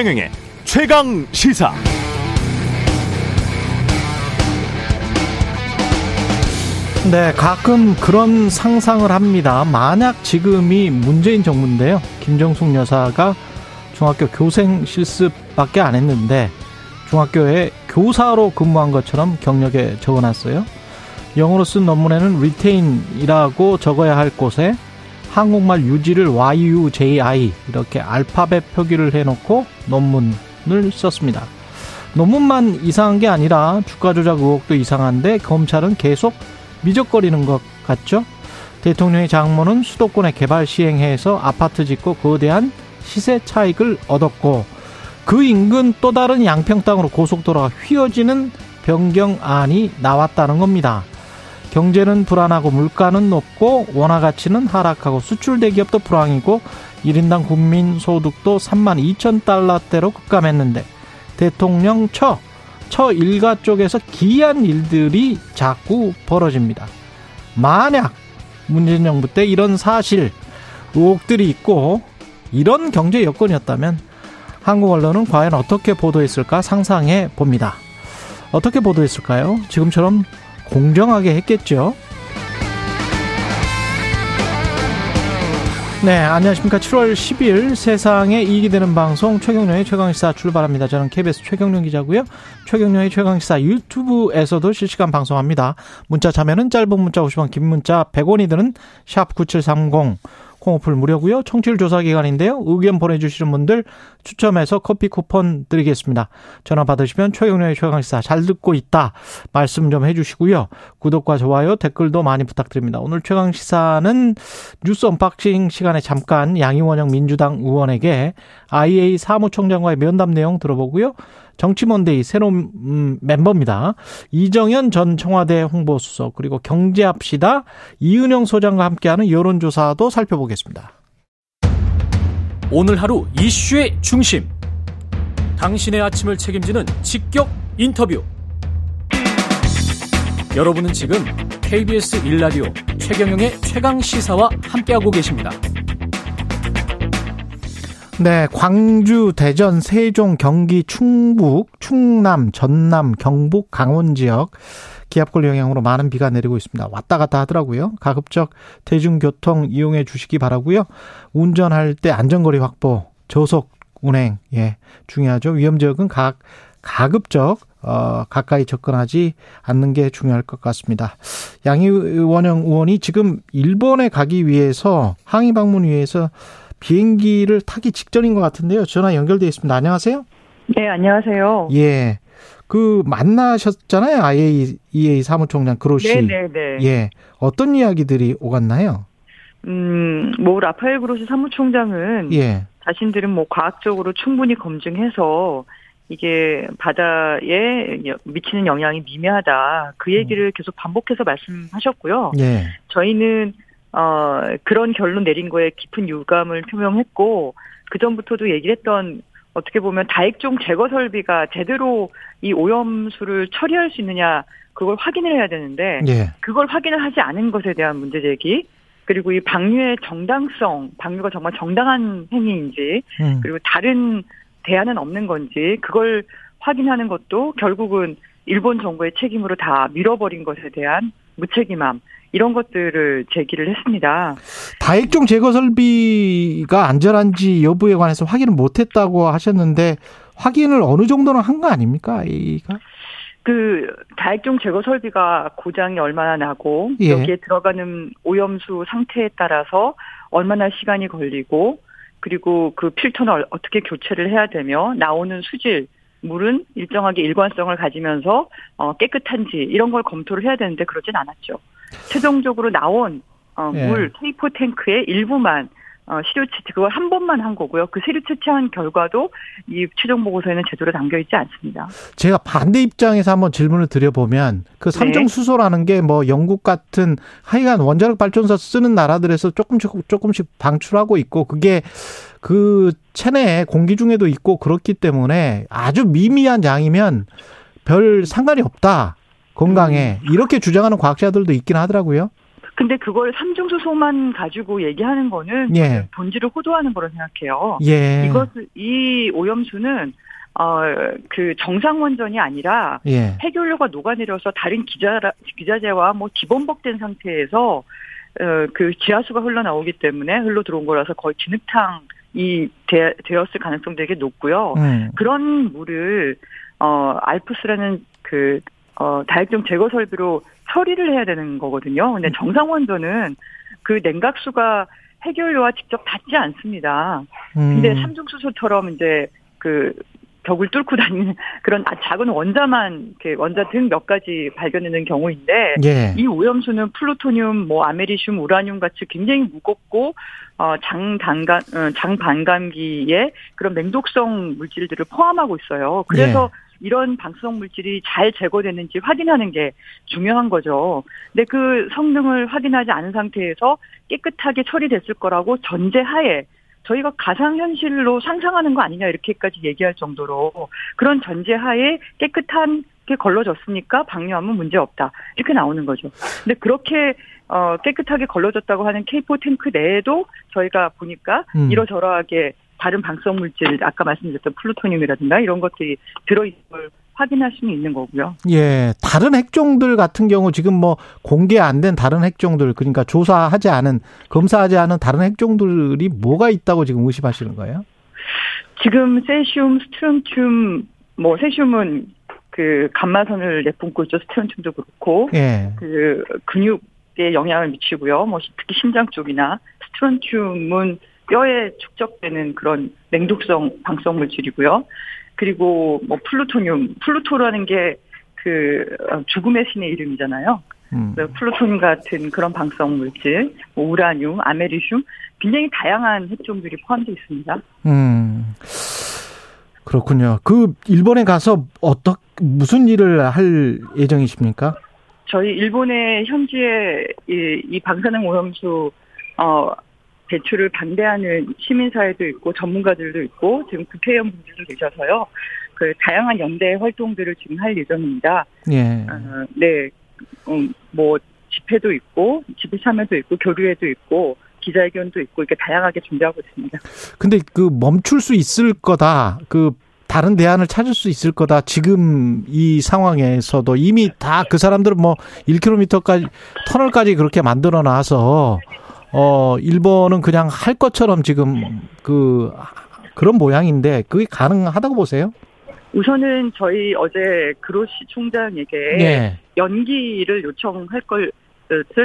최경영의 최강 시사. 네, 가끔 그런 상상을 합니다. 만약 지금이 문재인 정부인데요. 김정숙 여사가 중학교 교생 실습밖에 안 했는데 중학교에 교사로 근무한 것처럼 경력에 적어놨어요. 영어로 쓴 논문에는 retain이라고 적어야 할 곳에 한국말 유지를 YUJI 이렇게 알파벳 표기를 해놓고 논문을 썼습니다. 논문만 이상한 게 아니라 주가 조작 의혹도 이상한데 검찰은 계속 미적거리는 것 같죠? 대통령의 장모는 수도권에 개발 시행해서 아파트 짓고 거대한 시세 차익을 얻었고 그 인근 또 다른 양평 땅으로 고속도로가 휘어지는 변경안이 나왔다는 겁니다. 경제는 불안하고 물가는 높고 원화 가치는 하락하고 수출 대기업도 불황이고 1인당 국민 소득도 3만 2천 달러대로 급감했는데 대통령 처, 처 일가 쪽에서 기이한 일들이 자꾸 벌어집니다. 만약 문재인 정부 때 이런 사실 의혹들이 있고 이런 경제 여건이었다면 한국 언론은 과연 어떻게 보도했을까 상상해 봅니다. 어떻게 보도했을까요? 지금처럼 공정하게 했겠죠. 네, 안녕하십니까. 7월 10일 세상에 이익이 되는 방송 최경련의 최강시사 출발합니다. 저는 KBS 최경련 기자고요. 최경련의 최강시사 유튜브에서도 실시간 방송합니다. 문자 참여는 짧은 문자 50원, 긴 문자 100원이 드는 샵 9730 콩오플 무료고요. 청취율 조사 기간인데요. 의견 보내주시는 분들 추첨해서 커피 쿠폰 드리겠습니다. 전화 받으시면 최경영의 최강시사 잘 듣고 있다 말씀 좀 해주시고요. 구독과 좋아요 댓글도 많이 부탁드립니다. 오늘 최강시사는 뉴스 언박싱 시간에 잠깐 양이원영 민주당 의원에게 IAEA 사무총장과의 면담 내용 들어보고요. 정치몬데이 새로운 음, 멤버입니다. 이정현 전 청와대 홍보수석 그리고 경제합시다 이은영 소장과 함께하는 여론조사도 살펴보겠습니다. 오늘 하루 이슈의 중심. 당신의 아침을 책임지는 직격 인터뷰. 여러분은 지금 KBS 일라디오 최경영의 최강 시사와 함께하고 계십니다. 네, 광주, 대전, 세종, 경기, 충북, 충남, 전남, 경북, 강원 지역 기압골 영향으로 많은 비가 내리고 있습니다. 왔다 갔다 하더라고요. 가급적 대중교통 이용해 주시기 바라고요. 운전할 때 안전거리 확보, 저속 운행 예, 중요하죠. 위험 지역은 각 가급적 어, 가까이 접근하지 않는 게 중요할 것 같습니다. 양희원영 의원이 지금 일본에 가기 위해서 항의 방문 위해서 비행기를 타기 직전인 것 같은데요. 전화 연결돼 있습니다. 안녕하세요. 네, 안녕하세요. 예. 그 만나셨잖아요. IAEA 사무총장 그로시. 네, 네, 네. 예. 어떤 이야기들이 오갔나요? 음, 뭐 라파엘 그로시 사무총장은 예. 자신들은 뭐 과학적으로 충분히 검증해서 이게 바다에 미치는 영향이 미미하다. 그 얘기를 계속 반복해서 말씀하셨고요. 예. 저희는 어, 그런 결론 내린 거에 깊은 유감을 표명했고, 그전부터도 얘기를 했던, 어떻게 보면 다액종 제거 설비가 제대로 이 오염수를 처리할 수 있느냐, 그걸 확인을 해야 되는데, 예. 그걸 확인을 하지 않은 것에 대한 문제 제기, 그리고 이 방류의 정당성, 방류가 정말 정당한 행위인지, 음. 그리고 다른 대안은 없는 건지, 그걸 확인하는 것도 결국은 일본 정부의 책임으로 다 밀어버린 것에 대한 무책임함, 이런 것들을 제기를 했습니다. 다액종 제거 설비가 안전한지 여부에 관해서 확인을 못했다고 하셨는데 확인을 어느 정도는 한 거 아닙니까? 이가 그 다액종 제거 설비가 고장이 얼마나 나고 예. 여기에 들어가는 오염수 상태에 따라서 얼마나 시간이 걸리고 그리고 그 필터는 어떻게 교체를 해야 되며 나오는 수질 물은 일정하게 일관성을 가지면서 어, 깨끗한지 이런 걸 검토를 해야 되는데 그러진 않았죠. 최종적으로 나온 어, 예. 물 K4 탱크의 일부만 어, 시료 채취 그걸 한 번만 한 거고요. 그 시료 채취한 결과도 이 최종 보고서에는 제대로 담겨 있지 않습니다. 제가 반대 입장에서 한번 질문을 드려보면 그 삼중 수소라는 게 뭐 영국 같은 하여간 원자력 발전소 쓰는 나라들에서 조금씩 조금씩 방출하고 있고 그게 그 체내에 공기 중에도 있고 그렇기 때문에 아주 미미한 양이면 별 상관이 없다 건강에 이렇게 주장하는 과학자들도 있긴 하더라고요. 근데 그걸 삼중수소만 가지고 얘기하는 거는 예. 본질을 호도하는 거로 생각해요. 예. 이것을 이 오염수는 어그 정상 원전이 아니라 예. 폐교류가 녹아내려서 다른 기자 기자재와 뭐 기본복된 상태에서 어그 지하수가 흘러나오기 때문에 흘러 들어온 거라서 거의 진흙탕이 되, 되었을 가능성 되게 높고요. 음. 그런 물을 어 알프스라는 그 어, 다액종 제거 설비로 처리를 해야 되는 거거든요. 근데 정상 원전은 그 냉각수가 해결료와 직접 닿지 않습니다. 근데 음. 삼중수소처럼 이제 그 벽을 뚫고 다니는 그런 아- 작은 원자만 이렇게 원자 등 몇 가지 발견되는 경우인데 예. 이 오염수는 플루토늄, 뭐 아메리슘, 우라늄 같이 굉장히 무겁고 어 장단감 어, 장반감기의 그런 맹독성 물질들을 포함하고 있어요. 그래서 이런 방사성 물질이 잘 제거되는지 확인하는 게 중요한 거죠. 근데 그 성능을 확인하지 않은 상태에서 깨끗하게 처리됐을 거라고 전제하에 저희가 가상현실로 상상하는 거 아니냐 이렇게까지 얘기할 정도로 그런 전제하에 깨끗한 게 걸러졌으니까 방류하면 문제 없다 이렇게 나오는 거죠. 근데 그렇게 어 깨끗하게 걸러졌다고 하는 K4 탱크 내에도 저희가 보니까 음. 이러저러하게 다른 방사성 물질 아까 말씀드렸던 플루토늄이라든가 이런 것들이 들어 있는 걸 확인할 수는 있는 거고요. 예. 다른 핵종들 같은 경우 지금 뭐 공개 안 된 다른 핵종들 그러니까 조사하지 않은 검사하지 않은 다른 핵종들이 뭐가 있다고 지금 의심하시는 거예요? 지금 세슘, 스트론튬, 뭐 세슘은 그 감마선을 내뿜고 있죠. 스트론튬도 그렇고 예. 그 근육에 영향을 미치고요. 뭐 특히 심장 쪽이나 스트론튬은 뼈에 축적되는 그런 맹독성 방사성 물질이고요. 그리고 뭐 플루토늄, 플루토라는 게 그 죽음의 신의 이름이잖아요. 음. 그 플루토늄 같은 그런 방사성 물질, 뭐 우라늄, 아메리슘 굉장히 다양한 핵종들이 포함되어 있습니다. 음. 그렇군요. 그 일본에 가서 어떻 무슨 일을 할 예정이십니까? 저희 일본의 현지에 이, 이 방사능 오염수 어 배출을 반대하는 시민사회도 있고 전문가들도 있고 지금 국회의원분들도 계셔서요. 그 다양한 연대 활동들을 지금 할 예정입니다. 예. 어, 네, 음, 뭐 집회도 있고 집회 참여도 있고 교류회도 있고 기자회견도 있고 이렇게 다양하게 준비하고 있습니다. 근데 그 멈출 수 있을 거다. 그 다른 대안을 찾을 수 있을 거다. 지금 이 상황에서도 이미 다 그 사람들은 뭐 1km까지 터널까지 그렇게 만들어 놔서 어 일본은 그냥 할 것처럼 지금 그 그런 모양인데 그게 가능하다고 보세요? 우선은 저희 어제 그로시 총장에게 예. 연기를 요청할 것을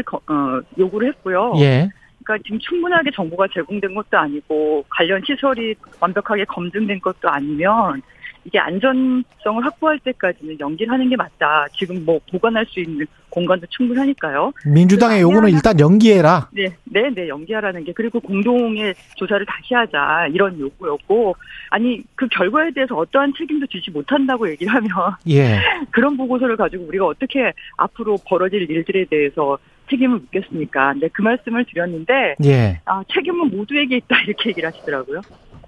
거- 어, 요구를 했고요. 예. 그러니까 지금 충분하게 정보가 제공된 것도 아니고 관련 시설이 완벽하게 검증된 것도 아니면 이게 안전성을 확보할 때까지는 연기를 하는 게 맞다. 지금 뭐 보관할 수 있는 공간도 충분하니까요. 민주당의 요구는 일단 연기해라. 네, 네, 네, 연기하라는 게 그리고 공동의 조사를 다시 하자 이런 요구였고 아니 그 결과에 대해서 어떠한 책임도 지지 못한다고 얘기를 하면 예. 그런 보고서를 가지고 우리가 어떻게 앞으로 벌어질 일들에 대해서 책임을 묻겠습니까? 근데 그 말씀을 드렸는데 예. 아, 책임은 모두에게 있다 이렇게 얘기를 하시더라고요.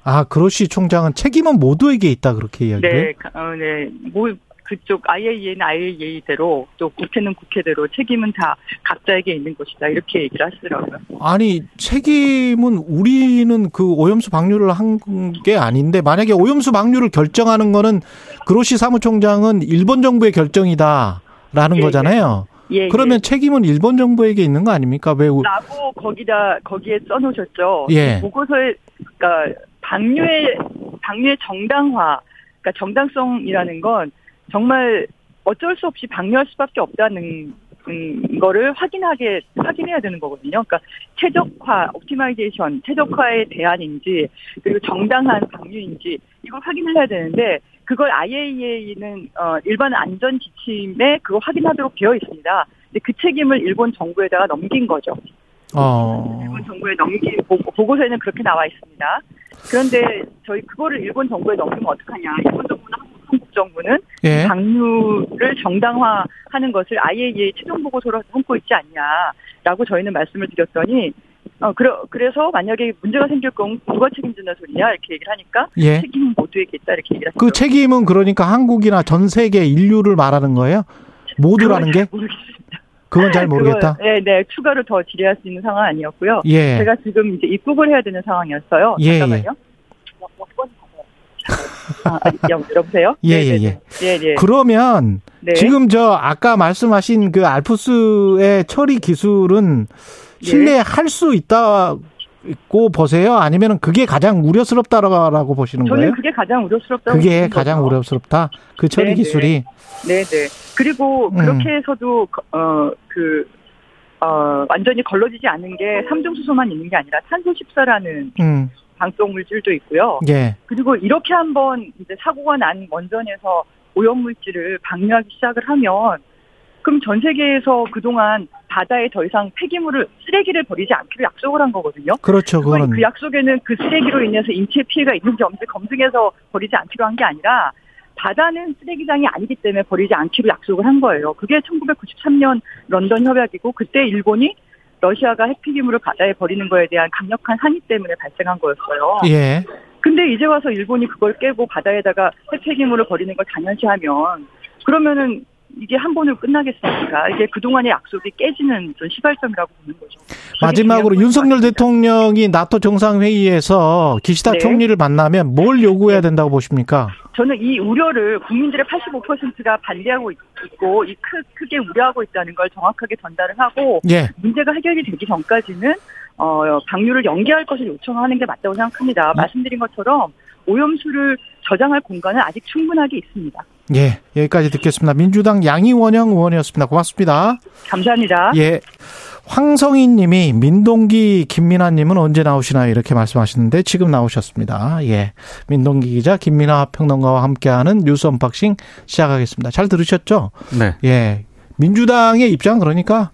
아, 그로시 총장은 책임은 모두에게 있다 그렇게 이야기를. 네, 가- 어, 네, 뭐 그쪽 IAEA는 IAEA대로 또 국회는 국회대로 책임은 다 각자에게 있는 것이다 이렇게 얘기를 하시더라고요. 아니 책임은 우리는 그 오염수 방류를 한 게 아닌데 만약에 오염수 방류를 결정하는 거는 그로시 사무총장은 일본 정부의 결정이다라는 예, 거잖아요. 예, 그러면 책임은 일본 정부에게 있는 거 아닙니까? 왜 우- 라고 거기다 거기에 써놓으셨죠. 예. 보고서에 그러니까 방류의 방류의 정당화, 그러니까 정당성이라는 건 정말 어쩔 수 없이 방류할 수밖에 없다는 음, 거를 확인하게 확인해야 되는 거거든요. 그러니까 최적화, optimization, 최적화의 대안인지 그리고 정당한 방류인지 이걸 확인을 해야 되는데 그걸 IAEA는 어, 일반 안전 지침에 그거 확인하도록 되어 있습니다. 근데 그 책임을 일본 정부에다가 넘긴 거죠. 어. 일본 정부에 넘긴 보- 보고서에는 그렇게 나와 있습니다. 그런데 저희 그거를 일본 정부에 넘기면 어떡하냐? 일본 정부는 한국, 정부는 예. 방류를 정당화하는 것을 IAEA 최종 보고서로 삼고 있지 않냐라고 저희는 말씀을 드렸더니 어 그러, 그래서 만약에 문제가 생길 경우 누가 책임진다 소리냐 이렇게 얘기를 하니까 예. 책임은 모두에게 있다 이렇게 얘기를 그 하시더라고요. 책임은 그러니까 한국이나 전 세계 인류를 말하는 거예요? 모두라는 게? 모르겠습니다. 그건 잘 모르겠다. 네, 네. 추가로 더 질의할 수 있는 상황 아니었고요. 예. 제가 지금 이제 입국을 해야 되는 상황이었어요. 예, 잠깐만요. 여권 아, 아, 여- 여보세요? 예, 네, 예, 네, 네. 네. 그러면 네. 지금 저 아까 말씀하신 그 알프스의 처리 기술은 실내에 할수 있다 고 보세요? 아니면 그게 가장 우려스럽다라고 보시는 저는 거예요? 그게 가장 우려스럽다고 그게 가장 거죠. 우려스럽다. 그 처리 네, 기술이 네, 네. 그리고 음. 그렇게 해서도 어그 어, 완전히 걸러지지 않은 게 삼중 수소만 있는 게 아니라 탄소 14라는 음, 방독 물질도 있고요. 예. 그리고 이렇게 한번 이제 사고가 난 원전에서 오염 물질을 방류하기 시작을 하면 그럼 전 세계에서 그동안 바다에 더 이상 폐기물을 쓰레기를 버리지 않기로 약속을 한 거거든요. 그렇죠. 그건 그 약속에는 그 쓰레기로 인해서 인체 피해가 있는지 없는지 검증해서 버리지 않기로 한 게 아니라 바다는 쓰레기장이 아니기 때문에 버리지 않기로 약속을 한 거예요. 그게 1993년 런던 협약이고 그때 일본이 러시아가 핵폐기물을 바다에 버리는 거에 대한 강력한 항의 때문에 발생한 거였어요. 예. 근데 이제 와서 일본이 그걸 깨고 바다에다가 핵폐기물을 버리는 걸 당연시하면 그러면은 이게 한 번으로 끝나겠습니까? 이게 그동안의 약속이 깨지는 좀 시발점이라고 보는 거죠. 마지막으로 윤석열. 대통령이 나토 정상회의에서 기시다 네. 총리를 만나면 뭘 요구해야 된다고 보십니까? 저는 이 우려를 국민들의 85%가 반대하고 있- 있고 이 크, 크게 우려하고 있다는 걸 정확하게 전달을 하고 예. 문제가 해결이 되기 전까지는 어, 방류를 연기할 것을 요청하는 게 맞다고 생각합니다. 말씀드린 것처럼 오염수를 저장할 공간은 아직 충분하게 있습니다. 예. 여기까지 듣겠습니다. 민주당 양희원영 의원이었습니다. 고맙습니다. 감사합니다. 예. 황성희 님이 민동기 김민아 님은 언제 나오시나요? 이렇게 말씀하시는데 지금 나오셨습니다. 예. 민동기 기자 김민아 평론가와 함께하는 뉴스 언박싱 시작하겠습니다. 잘 들으셨죠? 네. 예. 민주당의 입장은 그러니까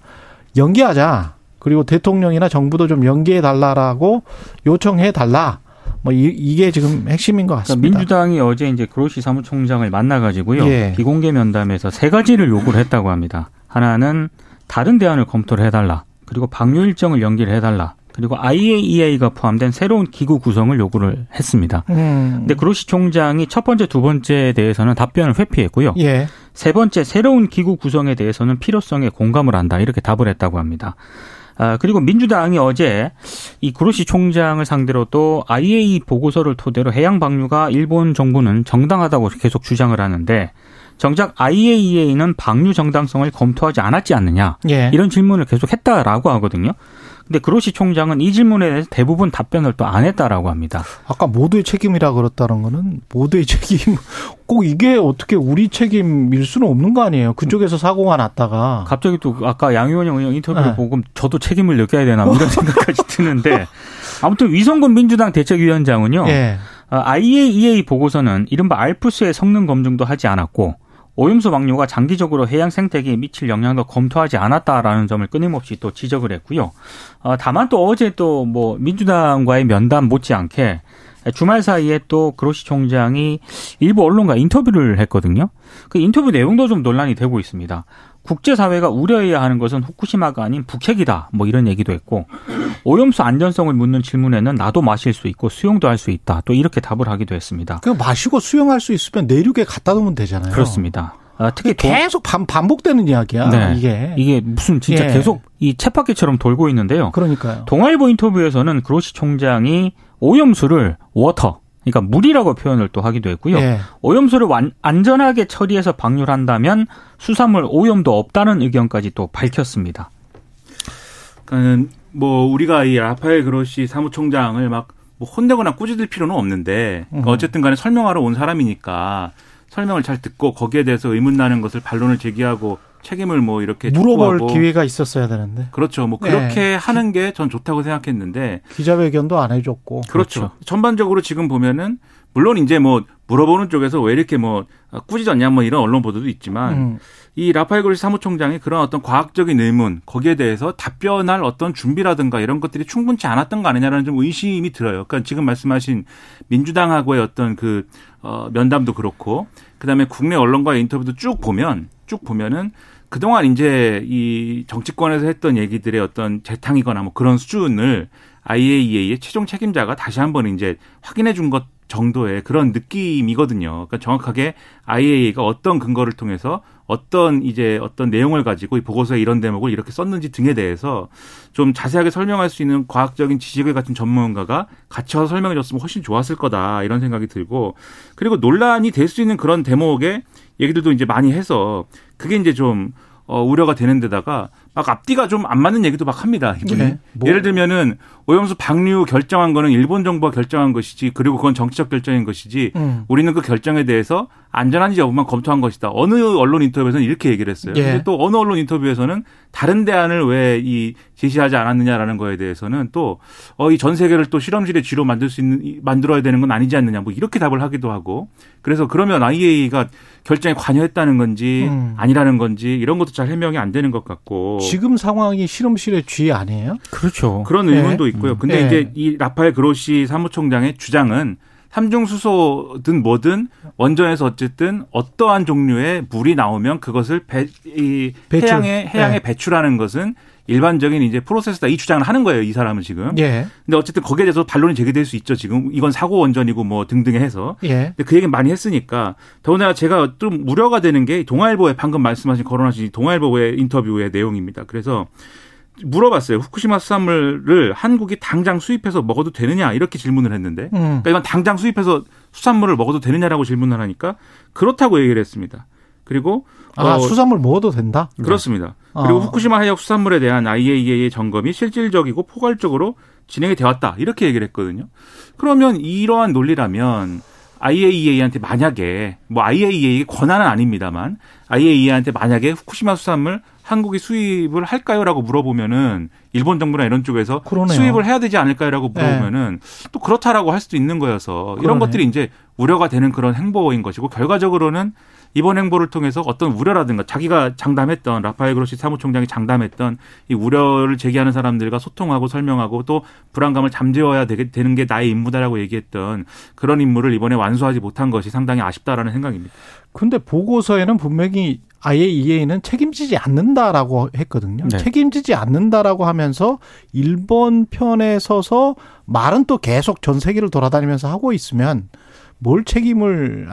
연기하자. 그리고 대통령이나 정부도 좀 연기해 달라라고 요청해 달라. 뭐 이, 게 지금 핵심인 것 그러니까 같습니다. 민주당이 어제 이제 그로시 사무총장을 만나가지고요. 예. 비공개 면담에서 세 가지를 요구를 했다고 합니다. 하나는 다른 대안을 검토를 해달라. 그리고 방류 일정을 연기를 해달라. 그리고 IAEA가 포함된 새로운 기구 구성을 요구를 했습니다. 음. 근데 그로시 총장이 첫 번째, 두 번째에 대해서는 답변을 회피했고요. 예. 세 번째, 새로운 기구 구성에 대해서는 필요성에 공감을 한다. 이렇게 답을 했다고 합니다. 아, 그리고 민주당이 어제 이 그로시 총장을 상대로 또 IAEA 보고서를 토대로 해양 방류가 일본 정부는 정당하다고 계속 주장을 하는데 정작 IAEA는 방류 정당성을 검토하지 않았지 않느냐 예. 이런 질문을 계속 했다라고 하거든요. 근데 그로시 총장은 이 질문에 대해서 대부분 답변을 또 안 했다라고 합니다. 아까 모두의 책임이라 그랬다는 거는 모두의 책임 꼭 이게 어떻게 우리 책임일 수는 없는 거 아니에요. 그쪽에서 사고가 났다가 갑자기 또 아까 양 의원 의원 인터뷰를 네. 보고 저도 책임을 느껴야 되나 뭐 이런 생각까지 드는데 아무튼 위성군 민주당 대책위원장은요. 예. 어, IAEA 보고서는 이른바 알프스의 성능 검증도 하지 않았고 오염수 방류가 장기적으로 해양 생태계에 미칠 영향도 검토하지 않았다라는 점을 끊임없이 또 지적을 했고요. 어, 다만 또 어제 또 뭐 민주당과의 면담 못지않게 주말 사이에 또 그로시 총장이 일부 언론과 인터뷰를 했거든요. 그 인터뷰 내용도 좀 논란이 되고 있습니다. 국제사회가 우려해야 하는 것은 후쿠시마가 아닌 북핵이다. 뭐 이런 얘기도 했고 오염수 안전성을 묻는 질문에는 나도 마실 수 있고 수영도 할 수 있다. 또 이렇게 답을 하기도 했습니다. 그냥 마시고 수영할 수 있으면 내륙에 갖다 놓으면 되잖아요. 그렇습니다. 아, 특히 도- 계속 반, 반복되는 이야기야. 네. 이게. 이게 무슨 진짜 예. 계속 이 쳇바퀴처럼 돌고 있는데요. 그러니까요. 동아일보 인터뷰에서는 그로시 총장이 오염수를 water, 그러니까 물이라고 표현을 또 하기도 했고요. 예. 오염수를 완- 안전하게 처리해서 방류를 한다면 수산물 오염도 없다는 의견까지 또 밝혔습니다. 그러니까는 뭐 우리가 이 라파엘 그로시 사무총장을 막 뭐 혼내거나 꾸짖을 필요는 없는데 음. 어쨌든 간에 설명하러 온 사람이니까 설명을 잘 듣고 거기에 대해서 의문 나는 것을 반론을 제기하고 책임을 뭐 이렇게 물어볼 촉구하고 기회가 있었어야 되는데. 그렇죠. 뭐 네. 그렇게 하는 게 전 좋다고 생각했는데 기자회견도 안 해줬고. 그렇죠. 전반적으로 지금 보면은 물론 이제 뭐 물어보는 쪽에서 왜 이렇게 뭐 꾸짖었냐 뭐 이런 언론 보도도 있지만 음. 이 라파엘 그로시 사무총장이 그런 어떤 과학적인 의문 거기에 대해서 답변할 어떤 준비라든가 이런 것들이 충분치 않았던 거 아니냐라는 좀 의심이 들어요. 그러니까 지금 말씀하신 민주당하고의 어떤 그 어, 면담도 그렇고 그다음에 국내 언론과의 인터뷰도 쭉 보면 쭉 보면은 그동안 이제 이 정치권에서 했던 얘기들의 어떤 재탕이거나 뭐 그런 수준을 IAEA의 최종 책임자가 다시 한번 이제 확인해 준 것 정도의 그런 느낌이거든요. 그러니까 정확하게 IAEA가 어떤 근거를 통해서 어떤 이제 어떤 내용을 가지고 이 보고서에 이런 대목을 이렇게 썼는지 등에 대해서 좀 자세하게 설명할 수 있는 과학적인 지식을 갖춘 전문가가 같이 설명해 줬으면 훨씬 좋았을 거다 이런 생각이 들고 그리고 논란이 될 수 있는 그런 대목의 얘기들도 이제 많이 해서 그게 이제 좀 어, 우려가 되는 데다가 막 앞뒤가 좀 안 맞는 얘기도 막 합니다. 네. 뭐. 예를 들면은 오염수 방류 결정한 거는 일본 정부가 결정한 것이지 그리고 그건 정치적 결정인 것이지 음. 우리는 그 결정에 대해서 안전한지 여부만 검토한 것이다. 어느 언론 인터뷰에서는 이렇게 얘기를 했어요. 예. 근데 또 어느 언론 인터뷰에서는 다른 대안을 왜 이 제시하지 않았느냐라는 거에 대해서는 또 어 이 전 세계를 또 실험실의 쥐로 만들 수 있는 이- 만들어야 되는 건 아니지 않느냐 뭐 이렇게 답을 하기도 하고 그래서 그러면 IAEA가 결정에 관여했다는 건지 음. 아니라는 건지 이런 것도 잘 해명이 안 되는 것 같고 지금 상황이 실험실의 쥐 아니에요? 그렇죠. 그런 네. 의문도 있고요. 근데 네. 이제 이 라파엘 그로시 사무총장의 주장은 삼중 수소든 뭐든 원전에서 어쨌든 어떠한 종류의 물이 나오면 그것을 배, 이 배출. 해양에 해양에 네. 배출하는 것은 일반적인 이제 프로세스다 이 주장을 하는 거예요. 이 사람은 지금. 예. 근데 어쨌든 거기에 대해서 반론이 제기될 수 있죠. 지금 이건 사고 원전이고 뭐 등등 해서. 예. 근데 그 얘기 많이 했으니까 더군다나 제가 좀 우려가 되는 게 동아일보에 방금 말씀하신 거론하신 동아일보의 인터뷰의 내용입니다. 그래서 물어봤어요. 후쿠시마 수산물을 한국이 당장 수입해서 먹어도 되느냐 이렇게 질문을 했는데 음. 그러니까 이건 당장 수입해서 수산물을 먹어도 되느냐라고 질문을 하니까 그렇다고 얘기를 했습니다. 그리고 아, 어, 수산물 먹어도 된다? 그렇습니다. 그리고 어. 후쿠시마 해역 수산물에 대한 IAEA의 점검이 실질적이고 포괄적으로 진행이 되었다. 이렇게 얘기를 했거든요. 그러면 이러한 논리라면 IAEA한테 만약에 뭐 IAEA의 권한은 아닙니다만 IAEA한테 만약에 후쿠시마 수산물 한국이 수입을 할까요라고 물어보면은 일본 정부나 이런 쪽에서 그러네요. 수입을 해야 되지 않을까요라고 물어보면은 또 그렇다라고 할 수도 있는 거여서 이런 그러네. 것들이 이제 우려가 되는 그런 행보인 것이고 결과적으로는 이번 행보를 통해서 어떤 우려라든가 자기가 장담했던 라파엘 그로시 사무총장이 장담했던 이 우려를 제기하는 사람들과 소통하고 설명하고 또 불안감을 잠재워야 되게 되는 게 나의 임무다라고 얘기했던 그런 임무를 이번에 완수하지 못한 것이 상당히 아쉽다라는 생각입니다. 근데 보고서에는 분명히 IAEA는 책임지지 않는다라고 했거든요. 네. 책임지지 않는다라고 하면서 일본 편에 서서 말은 또 계속 전 세계를 돌아다니면서 하고 있으면 뭘 책임을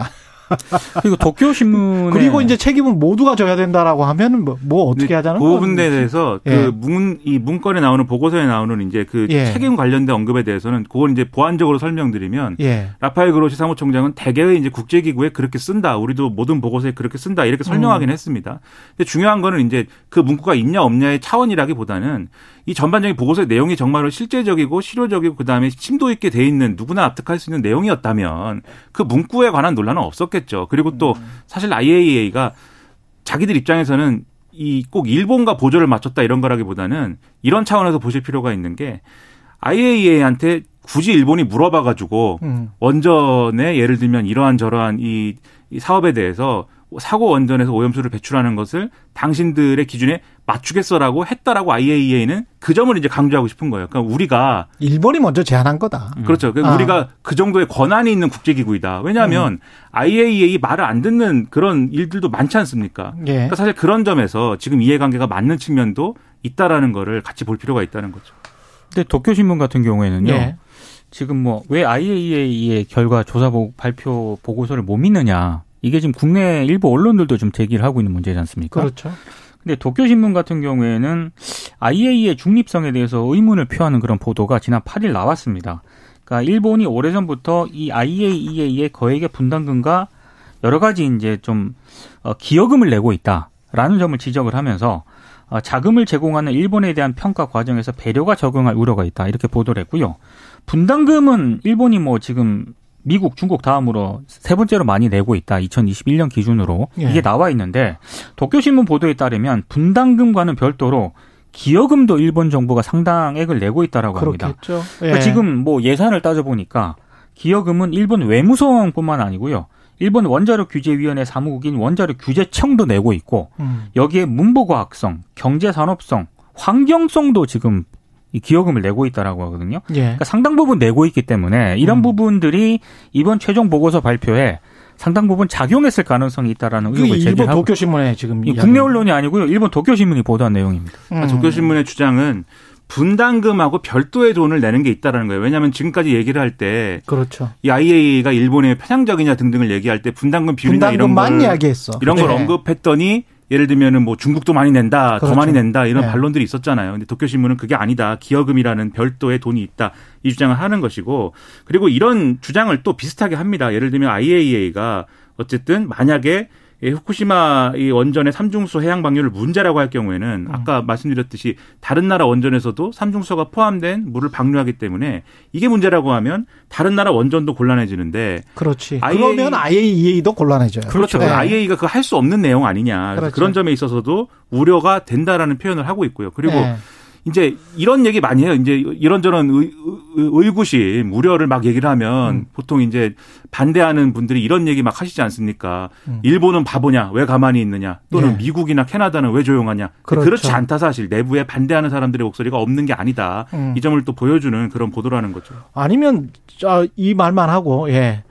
그리고 도쿄 신문에 그리고 이제 책임은 모두가 져야 된다라고 하면 뭐, 뭐 어떻게 근데 하자는 그 거예요? 부분에 대해서 예. 그 문, 이 문건에 나오는 보고서에 나오는 이제 그 예. 책임 관련된 언급에 대해서는 그걸 이제 보완적으로 설명드리면 예. 라파엘 그로시 사무총장은 대개의 이제 국제기구에 그렇게 쓴다. 우리도 모든 보고서에 그렇게 쓴다. 이렇게 설명하긴 음. 했습니다. 근데 중요한 거는 이제 그 문구가 있냐 없냐의 차원이라기보다는 이 전반적인 보고서의 내용이 정말로 실제적이고 실효적이고 그다음에 심도 있게 돼 있는 누구나 납득할 수 있는 내용이었다면 그 문구에 관한 논란은 없었겠죠. 그리고 또 사실 IAEA가 자기들 입장에서는 이 꼭 일본과 보조를 맞췄다 이런 거라기보다는 이런 차원에서 보실 필요가 있는 게 IAEA한테 굳이 일본이 물어봐가지고 음. 원전에 예를 들면 이러한 저러한 이, 이 사업에 대해서 사고 원전에서 오염수를 배출하는 것을 당신들의 기준에 맞추겠어라고 했다라고 IAEA는 그 점을 이제 강조하고 싶은 거예요. 그러니까 우리가 일본이 먼저 제안한 거다. 그렇죠. 그러니까 아. 우리가 그 정도의 권한이 있는 국제기구이다. 왜냐하면 음. IAEA 말을 안 듣는 그런 일들도 많지 않습니까? 예. 그러니까 사실 그런 점에서 지금 이해관계가 맞는 측면도 있다라는 거를 같이 볼 필요가 있다는 거죠. 근데 도쿄 신문 같은 경우에는요. 예. 지금 뭐 왜 IAEA의 결과 조사 보- 발표 보고서를 못 믿느냐. 이게 지금 국내 일부 언론들도 좀 제기를 하고 있는 문제지 않습니까? 그렇죠. 근데 도쿄 신문 같은 경우에는 IAEA의 중립성에 대해서 의문을 표하는 그런 보도가 지난 8일 나왔습니다. 그러니까 일본이 오래전부터 이 IAEA의 거액의 분담금과 여러 가지 이제 좀 어, 기여금을 내고 있다라는 점을 지적을 하면서 어, 자금을 제공하는 일본에 대한 평가 과정에서 배려가 적용할 우려가 있다 이렇게 보도를 했고요. 분담금은 일본이 뭐 지금 미국, 중국 다음으로 세 번째로 많이 내고 있다. 2021년 기준으로 예. 이게 나와 있는데 도쿄신문 보도에 따르면 분담금과는 별도로 기여금도 일본 정부가 상당액을 내고 있다라고 합니다. 그렇겠죠. 그러니까 예. 지금 뭐 예산을 따져 보니까 기여금은 일본 외무성뿐만 아니고요. 일본 원자력 규제위원회 사무국인 원자력 규제청도 내고 있고 음. 여기에 문보과학성, 경제산업성, 환경성도 지금 이 기여금을 내고 있다라고 하거든요. 예. 그러니까 상당 부분 내고 있기 때문에 이런 음. 부분들이 이번 최종 보고서 발표에 상당 부분 작용했을 가능성이 있다라는 그 의혹을 일본 제기하고 도쿄 신문에 지금 국내 언론이 아니고요. 일본 도쿄 신문이 보도한 내용입니다. 음. 도쿄 신문의 주장은 분담금하고 별도의 돈을 내는 게 있다라는 거예요. 왜냐하면 지금까지 얘기를 할때 그렇죠. 이 IAEA가 일본의 편향적이냐 등등을 얘기할 때 분담금 비율이나 이런 걸 분담금만 이야기했어. 이런 걸 네. 언급했더니 예를 들면은 뭐 중국도 많이 낸다, 더 그렇죠. 많이 낸다 이런 네. 반론들이 있었잖아요. 근데 도쿄 신문은 그게 아니다. 기여금이라는 별도의 돈이 있다. 이 주장을 하는 것이고 그리고 이런 주장을 또 비슷하게 합니다. 예를 들면 IAEA가 어쨌든 만약에 이 후쿠시마 이 원전의 삼중수 해양 방류를 문제라고 할 경우에는 음. 아까 말씀드렸듯이 다른 나라 원전에서도 삼중수가 포함된 물을 방류하기 때문에 이게 문제라고 하면 다른 나라 원전도 곤란해지는데 그렇지. IA 그러면 IAEA도 곤란해져요. 그렇죠. 네. IAEA가 그 할 수 없는 내용 아니냐. 그렇죠. 그런 점에 있어서도 우려가 된다라는 표현을 하고 있고요. 그리고 네. 이제 이런 얘기 많이 해요. 이제 이런저런 의, 의, 의구심, 우려를 막 얘기를 하면 음. 보통 이제 반대하는 분들이 이런 얘기 막 하시지 않습니까? 음. 일본은 바보냐? 왜 가만히 있느냐? 또는 네. 미국이나 캐나다는 왜 조용하냐? 그렇죠. 그렇지 않다 사실. 내부에 반대하는 사람들의 목소리가 없는 게 아니다. 음. 이 점을 또 보여주는 그런 보도라는 거죠. 아니면 자, 이 말만 하고 예.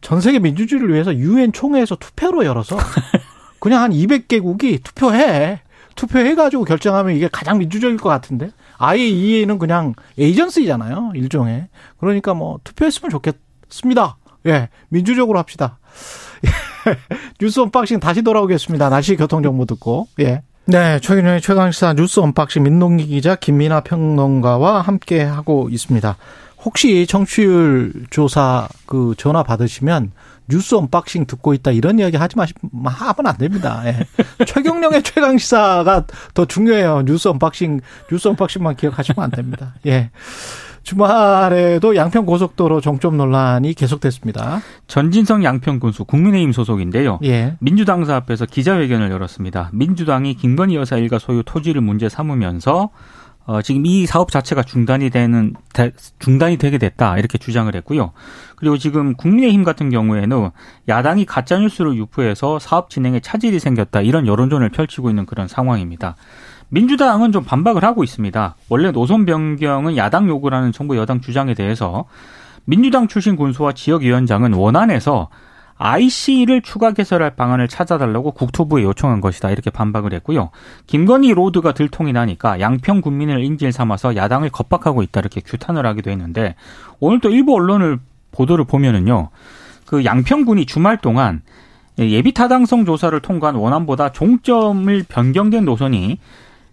전 세계 민주주의를 위해서 유엔 총회에서 투표로 열어서 그냥 한 200개국이 투표해. 투표해 가지고 결정하면 이게 가장 민주적일 것 같은데. IAEA는 그냥 agency잖아요. 일종의. 그러니까 뭐 투표했으면 좋겠습니다. 예. 민주적으로 합시다. 뉴스 언박싱 다시 돌아오겠습니다. 날씨 교통 정보 듣고. 예. 네, 최경영의 최강시사 뉴스 언박싱 민동기 기자 김민아 평론가와 함께 하고 있습니다. 혹시 청취율 조사 그 전화 받으시면 뉴스 언박싱 듣고 있다 이런 이야기 하지 마시 하면 안 됩니다. 예. 최경영의 최강 시사가 더 중요해요. 뉴스 언박싱 뉴스 언박싱만 기억하시면 안 됩니다. 예. 주말에도 양평 고속도로 종점 논란이 계속됐습니다. 전진선 양평 군수 국민의힘 소속인데요. 예. 민주당사 앞에서 기자회견을 열었습니다. 민주당이 김건희 여사 일가 소유 토지를 문제 삼으면서 어, 지금 이 사업 자체가 중단이 되는 대- 중단이 되게 됐다 이렇게 주장을 했고요. 그리고 지금 국민의힘 같은 경우에는 야당이 가짜 뉴스를 유포해서 사업 진행에 차질이 생겼다 이런 여론전을 펼치고 있는 그런 상황입니다. 민주당은 좀 반박을 하고 있습니다. 원래 노선 변경은 야당 요구라는 정부 여당 주장에 대해서 민주당 출신 군수와 지역위원장은 원안에서 IC를 추가 개설할 방안을 찾아달라고 국토부에 요청한 것이다 이렇게 반박을 했고요. 김건희 로드가 들통이 나니까 양평 군민을 인질 삼아서 야당을 겁박하고 있다 이렇게 규탄을 하기도 했는데 오늘 또 일부 언론을 보도를 보면은요. 그 양평군이 주말 동안 예비 타당성 조사를 통과한 원안보다 종점을 변경된 노선이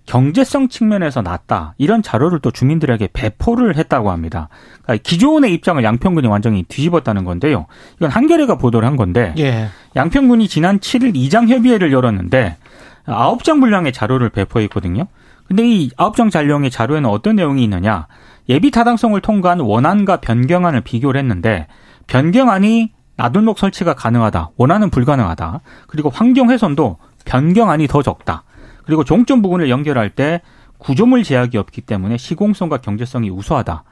경제성 측면에서 낮다. 이런 자료를 또 주민들에게 배포를 했다고 합니다. 그러니까 기존의 입장을 양평군이 완전히 뒤집었다는 건데요. 이건 한겨레가 보도를 한 건데 예. 양평군이 지난 7일 이장 협의회를 열었는데 아홉 장 분량의 자료를 배포했거든요. 근데 이 아홉 장 잔량의 자료에는 어떤 내용이 있느냐? 예비 타당성을 통과한 원안과 변경안을 비교를 했는데 변경안이 나들목 설치가 가능하다. 원안은 불가능하다. 그리고 환경 훼손도 변경안이 더 적다. 그리고 종점 부분을 연결할 때 구조물 제약이 없기 때문에 시공성과 경제성이 우수하다.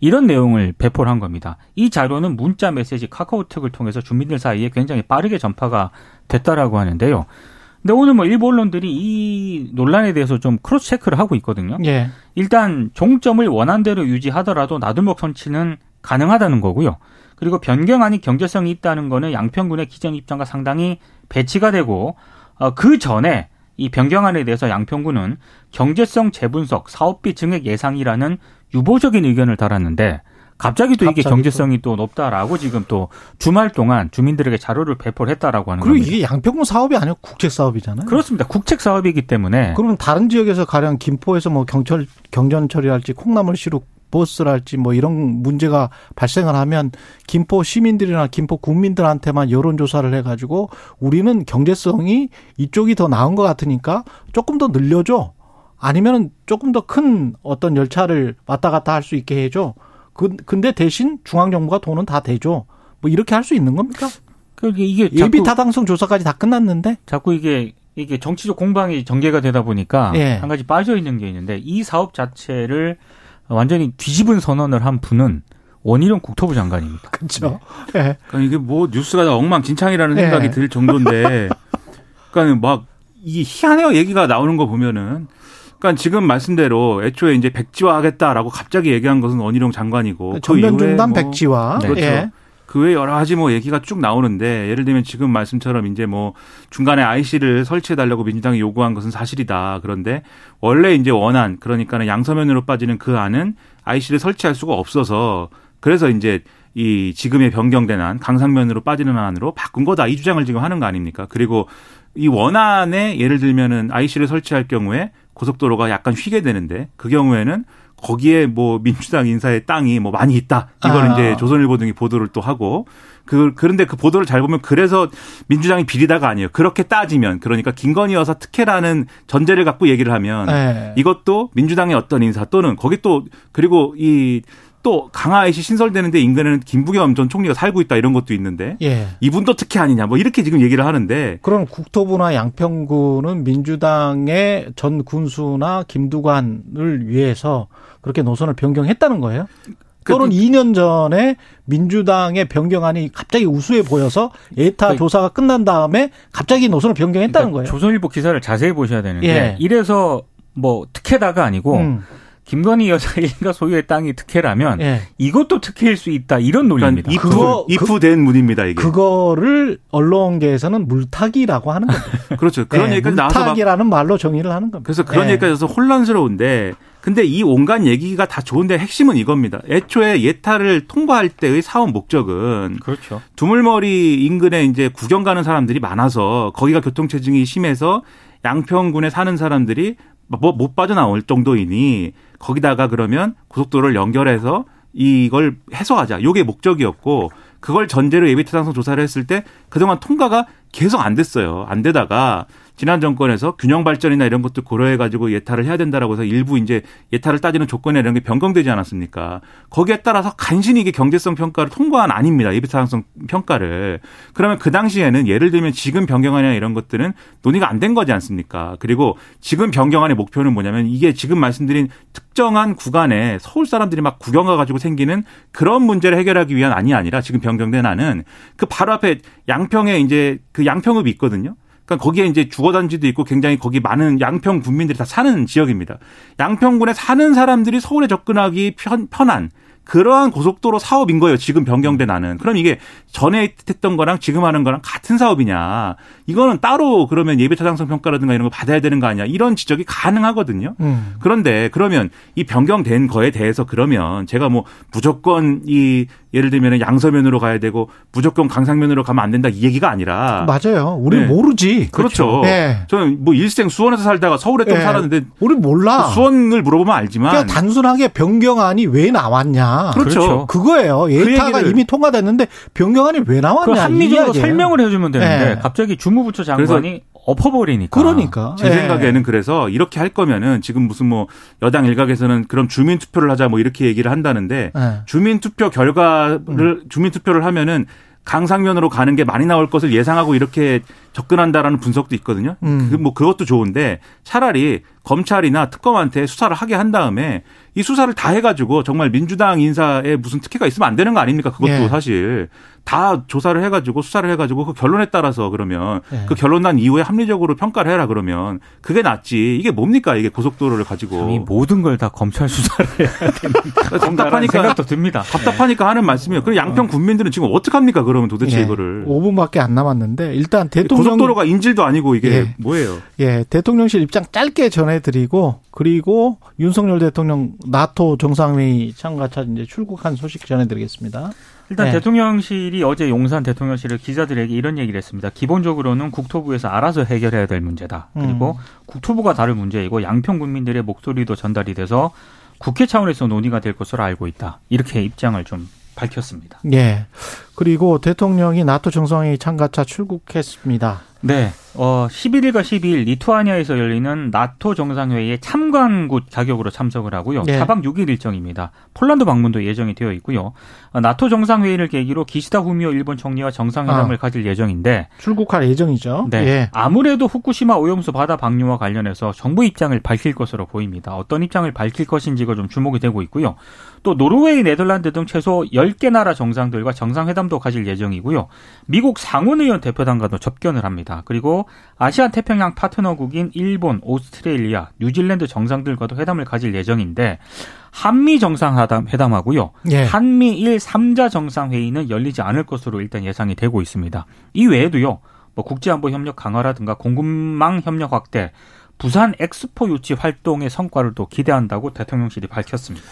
이런 내용을 배포를 한 겁니다. 이 자료는 문자 메시지 카카오톡을 통해서 주민들 사이에 굉장히 빠르게 전파가 됐다라고 하는데요. 근데 오늘 뭐 일부 언론들이 이 논란에 대해서 좀 cross check를 하고 있거든요. 예. 일단 종점을 원안대로 유지하더라도 나들목 설치는 가능하다는 거고요. 그리고 변경안이 경제성이 있다는 거는 양평군의 기존 입장과 상당히 배치가 되고 어, 그 전에 이 변경안에 대해서 양평군은 경제성 재분석, 사업비 증액 예상이라는 유보적인 의견을 달았는데 갑자기 또 이게 갑자기 경제성이 또 높다라고 지금 또 주말 동안 주민들에게 자료를 배포를 했다라고 하는 그리고 겁니다. 이게 양평군 사업이 아니고 국책 사업이잖아요. 그렇습니다. 국책 사업이기 때문에 그러면 다른 지역에서 가령 김포에서 뭐 경철 경전 처리할지 콩나물 시룩 버스랄지 뭐 이런 문제가 발생을 하면 김포 시민들이나 김포 국민들한테만 여론조사를 해가지고 우리는 경제성이 이쪽이 더 나은 것 같으니까 조금 더 늘려줘. 아니면은 조금 더 큰 어떤 열차를 왔다 갔다 할 수 있게 해줘. 그, 근데 대신 중앙정부가 돈은 다 대줘. 뭐 이렇게 할 수 있는 겁니까? 그 이게 예비 타당성 조사까지 다 끝났는데? 자꾸 이게 이게 정치적 공방이 전개가 되다 보니까 예. 한 가지 빠져 있는 게 있는데 이 사업 자체를 완전히 뒤집은 선언을 한 분은 원희룡 국토부 장관입니다. 그렇죠. 예. 그러니까 이게 뭐 뉴스가 다 엉망진창이라는 네. 생각이 들 정도인데, 그러니까 막 이게 희한해요 얘기가 나오는 거 보면은. 그러니까 지금 말씀대로 애초에 이제 백지화하겠다라고 갑자기 얘기한 것은 원희룡 장관이고 그 전면 이후에 중단 뭐 백지화. 네. 그렇죠. 예. 그그 외에 여러 가지 뭐 얘기가 쭉 나오는데 예를 들면 지금 말씀처럼 이제 뭐 중간에 IC를 설치해 달라고 민주당이 요구한 것은 사실이다. 그런데 원래 이제 원안 그러니까는 양서면으로 빠지는 그 안은 IC를 설치할 수가 없어서 그래서 이제 이 지금의 변경된 안 강상면으로 빠지는 안으로 바꾼 거다 이 주장을 지금 하는 거 아닙니까? 그리고 이 원안에 예를 들면은 IC를 설치할 경우에 고속도로가 약간 휘게 되는데 그 경우에는 거기에 뭐 민주당 인사의 땅이 뭐 많이 있다. 이걸 아. 이제 조선일보 등이 보도를 또 하고 그 그런데 그 보도를 잘 보면 그래서 민주당이 비리다가 아니에요. 그렇게 따지면 그러니까 김건희 여사 특혜라는 전제를 갖고 얘기를 하면 네. 이것도 민주당의 어떤 인사 또는 거기 또 그리고 이 또 강화IC 신설되는데 인근에는 김부겸 전 총리가 살고 있다 이런 것도 있는데 예. 이분도 특혜 아니냐 뭐 이렇게 지금 얘기를 하는데 그럼 국토부나 양평구는 민주당의 전 군수나 김두관을 위해서 그렇게 노선을 변경했다는 거예요? 또는 2년 전에 민주당의 변경안이 갑자기 우수해 보여서 에타 그러니까 조사가 끝난 다음에 갑자기 노선을 변경했다는 그러니까 거예요. 조선일보 기사를 자세히 보셔야 되는데 예. 이래서 뭐 특혜다가 아니고 음, 김건희 여사 일가 소유의 땅이 특혜라면 예. 이것도 특혜일 수 있다 이런 그러니까 논리입니다. 이프 그거- 이프된 문입니다 이게 그거를 언론계에서는 물타기라고 하는 겁니다. 그렇죠 그런 예, 얘기까지 나와서 막 물타기라는 말로 정의를 하는 겁니다. 그래서 그런 예. 얘기까지 해서 혼란스러운데 근데 이 온갖 얘기가 다 좋은데 핵심은 이겁니다. 애초에 예타를 통과할 때의 사업 목적은 그렇죠. 두물머리 인근에 이제 구경 가는 사람들이 많아서 거기가 교통체증이 심해서 양평군에 사는 사람들이 뭐 못 빠져나올 정도이니 거기다가 그러면 고속도로를 연결해서 이걸 해소하자. 요게 목적이었고 그걸 전제로 예비 타당성 조사를 했을 때 그동안 통과가 계속 안 됐어요. 안 되다가 지난 정권에서 균형 발전이나 이런 것도 고려해 가지고 예타를 해야 된다라고 해서 일부 이제 예타를 따지는 조건이나 이런 게 변경되지 않았습니까? 거기에 따라서 간신히 이게 경제성 평가를 통과한 아닙니다. 예비 타당성 평가를. 그러면 그 당시에는 예를 들면 지금 변경안이나 이런 것들은 논의가 안 된 거지 않습니까? 그리고 지금 변경안의 목표는 뭐냐면 이게 지금 말씀드린 특정한 구간에 서울 사람들이 막 구경 가가지고 생기는 그런 문제를 해결하기 위한 안이 아니라 지금 변경된 안은 그 바로 앞에 양평에 이제 그 양평읍이 있거든요. 그러니까 거기에 이제 주거단지도 있고 굉장히 거기 많은 양평 군민들이 다 사는 지역입니다. 양평군에 사는 사람들이 서울에 접근하기 편, 편한 그러한 고속도로 사업인 거예요. 지금 변경된 안은. 그럼 이게 전에 했던 거랑 지금 하는 거랑 같은 사업이냐. 이거는 따로 그러면 예배 타당성 평가라든가 이런 거 받아야 되는 거 아니야. 이런 지적이 가능하거든요. 음. 그런데 그러면 이 변경된 거에 대해서 그러면 제가 뭐 무조건 이 예를 들면 양서면으로 가야 되고 무조건 강상면으로 가면 안 된다 이 얘기가 아니라 맞아요. 우리 네. 모르지. 그렇죠. 예. 저는 뭐 일생 수원에서 살다가 서울에 좀 예. 살았는데 우리 몰라. 수원을 물어보면 알지만 그냥 단순하게 변경안이 왜 나왔냐. 그렇죠. 그렇죠. 그거예요. 예타가 얘기를- 이미 통과됐는데 변경안이 왜 나왔냐. 그 합리적으로 이 이야기예요. 설명을 해주면 되는데 네. 갑자기 주무부처 장관이 엎어버리니까. 그러니까. 제 예. 생각에는 그래서 이렇게 할 거면은 지금 무슨 뭐 여당 일각에서는 그럼 주민 투표를 하자 뭐 이렇게 얘기를 한다는데 예. 주민 투표 결과를 주민 투표를 하면은 강상면으로 가는 게 많이 나올 것을 예상하고 이렇게 접근한다라는 분석도 있거든요. 음. 그 뭐 그것도 좋은데 차라리 검찰이나 특검한테 수사를 하게 한 다음에 이 수사를 다 해가지고 정말 민주당 인사에 무슨 특혜가 있으면 안 되는 거 아닙니까? 그것도 예. 사실 다 조사를 해가지고 수사를 해가지고 그 결론에 따라서 그러면 예. 그 결론 난 이후에 합리적으로 평가를 해라 그러면 그게 낫지. 이게 뭡니까 이게 고속도로를 가지고 이 모든 걸 다 검찰 수사를 해야 되는 답답하니까 생각도 듭니다. 답답하니까 하는 말씀이에요. 그럼 양평 군민들은 지금 어떡합니까? 그러면 도대체 예. 이거를. 5분밖에 안 남았는데 일단 대통령 고속도로가 인질도 아니고 이게 예. 뭐예요? 예, 대통령실 입장 짧게 전해 드리고 그리고 윤석열 대통령 나토 정상회의 참가차 이제 출국한 소식 전해드리겠습니다. 일단 네. 대통령실이 어제 용산 대통령실을 기자들에게 이런 얘기를 했습니다. 기본적으로는 국토부에서 알아서 해결해야 될 문제다. 그리고 국토부가 다룰 문제이고 양평 국민들의 목소리도 전달이 돼서 국회 차원에서 논의가 될 것으로 알고 있다. 이렇게 입장을 좀 밝혔습니다. 예. 그리고 대통령이 나토 정상회의 참가차 출국했습니다. 네. 어, 11일과 12일 리투아니아에서 열리는 나토 정상회의에 참관국 자격으로 참석을 하고요. 네. 4박 6일 일정입니다. 폴란드 방문도 예정이 되어 있고요. 어, 나토 정상회의를 계기로 기시다 후미오 일본 총리와 정상회담을 아. 가질 예정인데 출국할 예정이죠. 네. 예. 아무래도 후쿠시마 오염수 바다 방류와 관련해서 정부 입장을 밝힐 것으로 보입니다. 어떤 입장을 밝힐 것인지가 좀 주목이 되고 있고요. 또 노르웨이, 네덜란드 등 최소 10개 나라 정상들과 정상회담 회담도 가질 예정이고요. 미국 상원의원 대표단과도 접견을 합니다. 그리고 아시아 태평양 파트너국인 일본, 오스트레일리아, 뉴질랜드 정상들과도 회담을 가질 예정인데 한미 정상회담 회담하고요. 예. 한미일 3자 정상회의는 열리지 않을 것으로 일단 예상이 되고 있습니다. 이 외에도요. 뭐 국제안보 협력 강화라든가 공급망 협력 확대, 부산 엑스포 유치 활동의 성과를 또 기대한다고 대통령실이 밝혔습니다.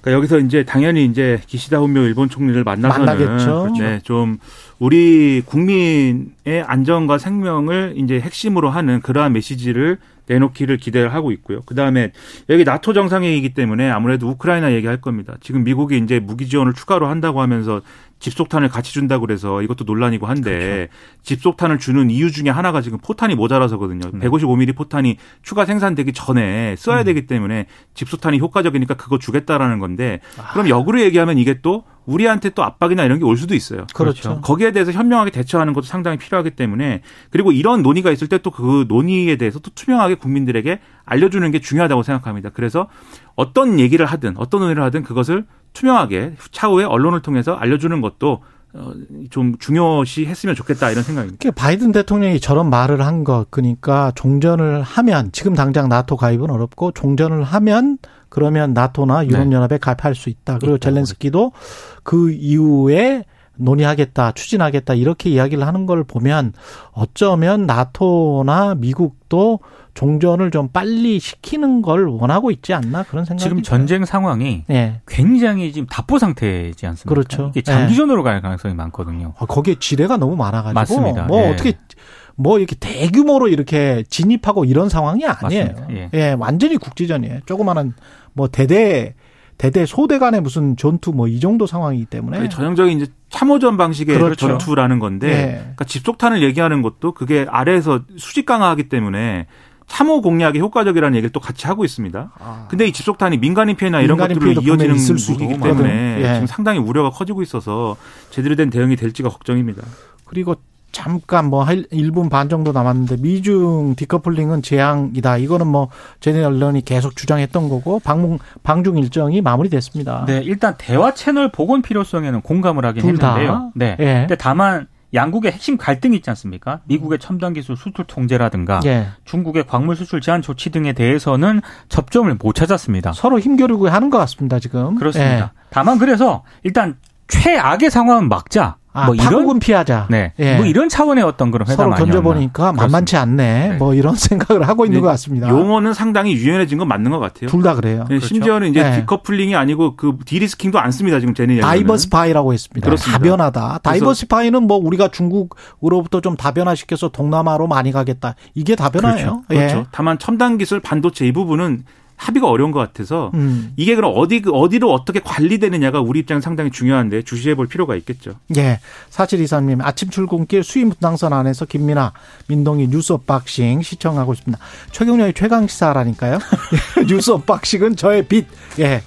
그러니까 여기서 이제 당연히 이제 기시다 훈묘 일본 총리를 만나서는 만나겠죠. 네, 좀 우리 국민의 안전과 생명을 이제 핵심으로 하는 그러한 메시지를 내놓기를 기대를 하고 있고요. 그 다음에 여기 나토 정상회의이기 때문에 아무래도 우크라이나 얘기할 겁니다. 지금 미국이 이제 무기 지원을 추가로 한다고 하면서 집속탄을 같이 준다고 그래서 이것도 논란이고 한데 그렇죠. 집속탄을 주는 이유 중에 하나가 지금 포탄이 모자라서거든요. 네. 155mm 포탄이 추가 생산되기 전에 음. 써야 되기 때문에 집속탄이 효과적이니까 그거 주겠다라는 건데 아. 그럼 역으로 얘기하면 이게 또 우리한테 또 압박이나 이런 게 올 수도 있어요. 그렇죠. 거기에 대해서 현명하게 대처하는 것도 상당히 필요하기 때문에 그리고 이런 논의가 있을 때 또 그 논의에 대해서 또 투명하게 국민들에게 알려주는 게 중요하다고 생각합니다. 그래서 어떤 얘기를 하든 어떤 논의를 하든 그것을 투명하게 차후에 언론을 통해서 알려주는 것도 어, 좀 중요시 했으면 좋겠다 이런 생각입니다. 그 바이든 대통령이 저런 말을 한 것, 그러니까 종전을 하면 지금 당장 나토 가입은 어렵고 종전을 하면 그러면 나토나 유럽연합에 가입할 수 있다. 그리고 있다, 젤렌스키도 그 이후에 논의하겠다, 추진하겠다 이렇게 이야기를 하는 걸 보면 어쩌면 나토나 미국도 종전을 좀 빨리 시키는 걸 원하고 있지 않나 그런 생각이 지금 전쟁 상황이 예. 굉장히 지금 답보 상태지 않습니까? 그렇죠. 이게 장기전으로 갈 가능성이 많거든요. 어, 거기에 지뢰가 너무 많아가지고 맞습니다. 뭐 예. 어떻게 뭐 이렇게 대규모로 이렇게 진입하고 이런 상황이 아니에요. 예. 예, 완전히 국지전이에요. 조그마한 뭐 대대 대대 소대 간의 무슨 전투 뭐 이 정도 상황이기 때문에 전형적인 이제 참호전 방식의 네. 그렇죠. 전투라는 건데 예. 그러니까 집속탄을 얘기하는 것도 그게 아래에서 수직 강화하기 때문에 참호 공략이 효과적이라는 얘기를 또 같이 하고 있습니다. 근데 이 집속탄이 민간인 피해나 이런 민간인 것들로 이어지는 무기이기 때문에. 예. 지금 상당히 우려가 커지고 있어서 제대로 된 대응이 될지가 걱정입니다. 그리고 잠깐 뭐 1분 반 정도 남았는데 미중 디커플링은 재앙이다. 이거는 뭐 제네 언론이 계속 주장했던 거고 방문 방중 일정이 마무리됐습니다. 네, 일단 대화 채널 복원 필요성에는 공감을 하긴? 했는데요. 네. 예. 근데 다만 양국의 핵심 갈등이 있지 않습니까? 미국의 첨단 기술 수출 통제라든가 예. 중국의 광물 수출 제한 조치 등에 대해서는 접점을 못 찾았습니다. 서로 힘겨루고 하는 것 같습니다, 지금. 그렇습니다. 예. 다만 그래서 일단 최악의 상황은 막자. 아, 뭐 이런 파국은 피하자. 네. 예. 뭐 이런 차원의 어떤 그런 회담 서로. 견뎌보니까 만만치 않네. 네. 뭐 이런 생각을 하고 있는 네. 것 같습니다. 용어는 상당히 유연해진 건 맞는 것 같아요. 둘 다 그래요. 네, 그렇죠. 심지어는 이제 네. decoupling이 아니고 그 de-risking도 안 씁니다. 지금 제네. diversify라고 했습니다. 그렇습니다. 다변화다. diversify는 뭐 우리가 중국으로부터 좀 다변화시켜서 동남아로 많이 가겠다. 이게 다변화예요. 그렇죠. 예. 다만 첨단 기술 반도체 이 부분은 합의가 어려운 것 같아서 음. 이게 그럼 어디 어디로 어떻게 관리되느냐가 우리 입장은 상당히 중요한데 주시해 볼 필요가 있겠죠. 예. 사칠 이사님 아침 출근길 수인분당선 안에서 김민아, 민동기 뉴스 언박싱 시청하고 있습니다. 최경영의 최강 시사라니까요. 뉴스 언박싱은 저의 빛. 예.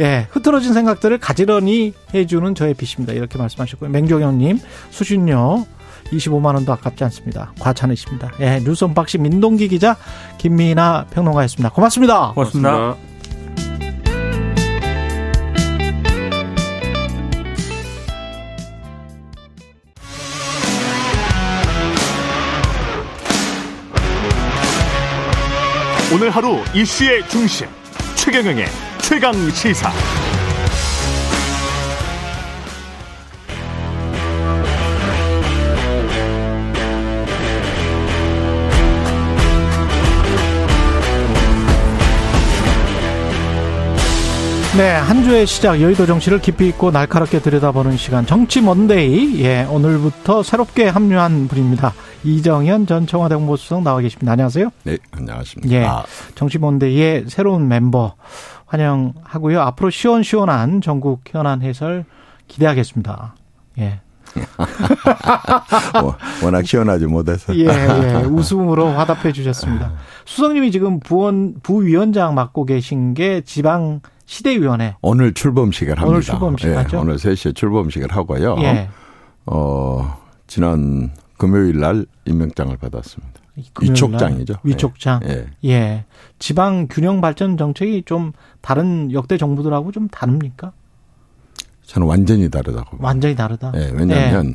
예, 흐트러진 생각들을 가지런히 해주는 저의 빛입니다. 이렇게 말씀하셨고요. 맹종현님, 수신료 25만 원도 아깝지 않습니다. 과찬이십니다. 예, 뉴스 언박싱 민동기 기자, 김미나 평론가였습니다. 고맙습니다. 고맙습니다. 오늘 하루 이슈의 중심 최경영의 최강 시사. 네, 한 주의 시작 여의도 정치를 깊이 있고 날카롭게 들여다보는 시간 정치 먼데이. 예, 오늘부터 새롭게 합류한 분입니다. 이정현 전 청와대 홍보수석 나와 계십니다. 안녕하세요. 네, 안녕하십니까. 예. 정치 먼데이의 새로운 멤버 환영하고요. 앞으로 시원시원한 전국 현안 해설 기대하겠습니다. 예. 워- 워낙 시원하지 못해서. 예, 예. 웃음으로 화답해 주셨습니다. 수석님이 지금 부원, 부위원장 맡고 계신 게 지방 시대위원회. 오늘 출범식을 합니다. 오늘 출범식 예, 하죠? 오늘 3시에 출범식을 하고요. 예. 어, 지난 금요일 날 임명장을 받았습니다. 위촉장이죠. 위촉장. 예. 예. 지방 균형 발전 정책이 좀 다른 역대 정부들하고 좀 다릅니까? 저는 완전히 다르다고. 완전히 다르다. 예, 왜냐하면 예.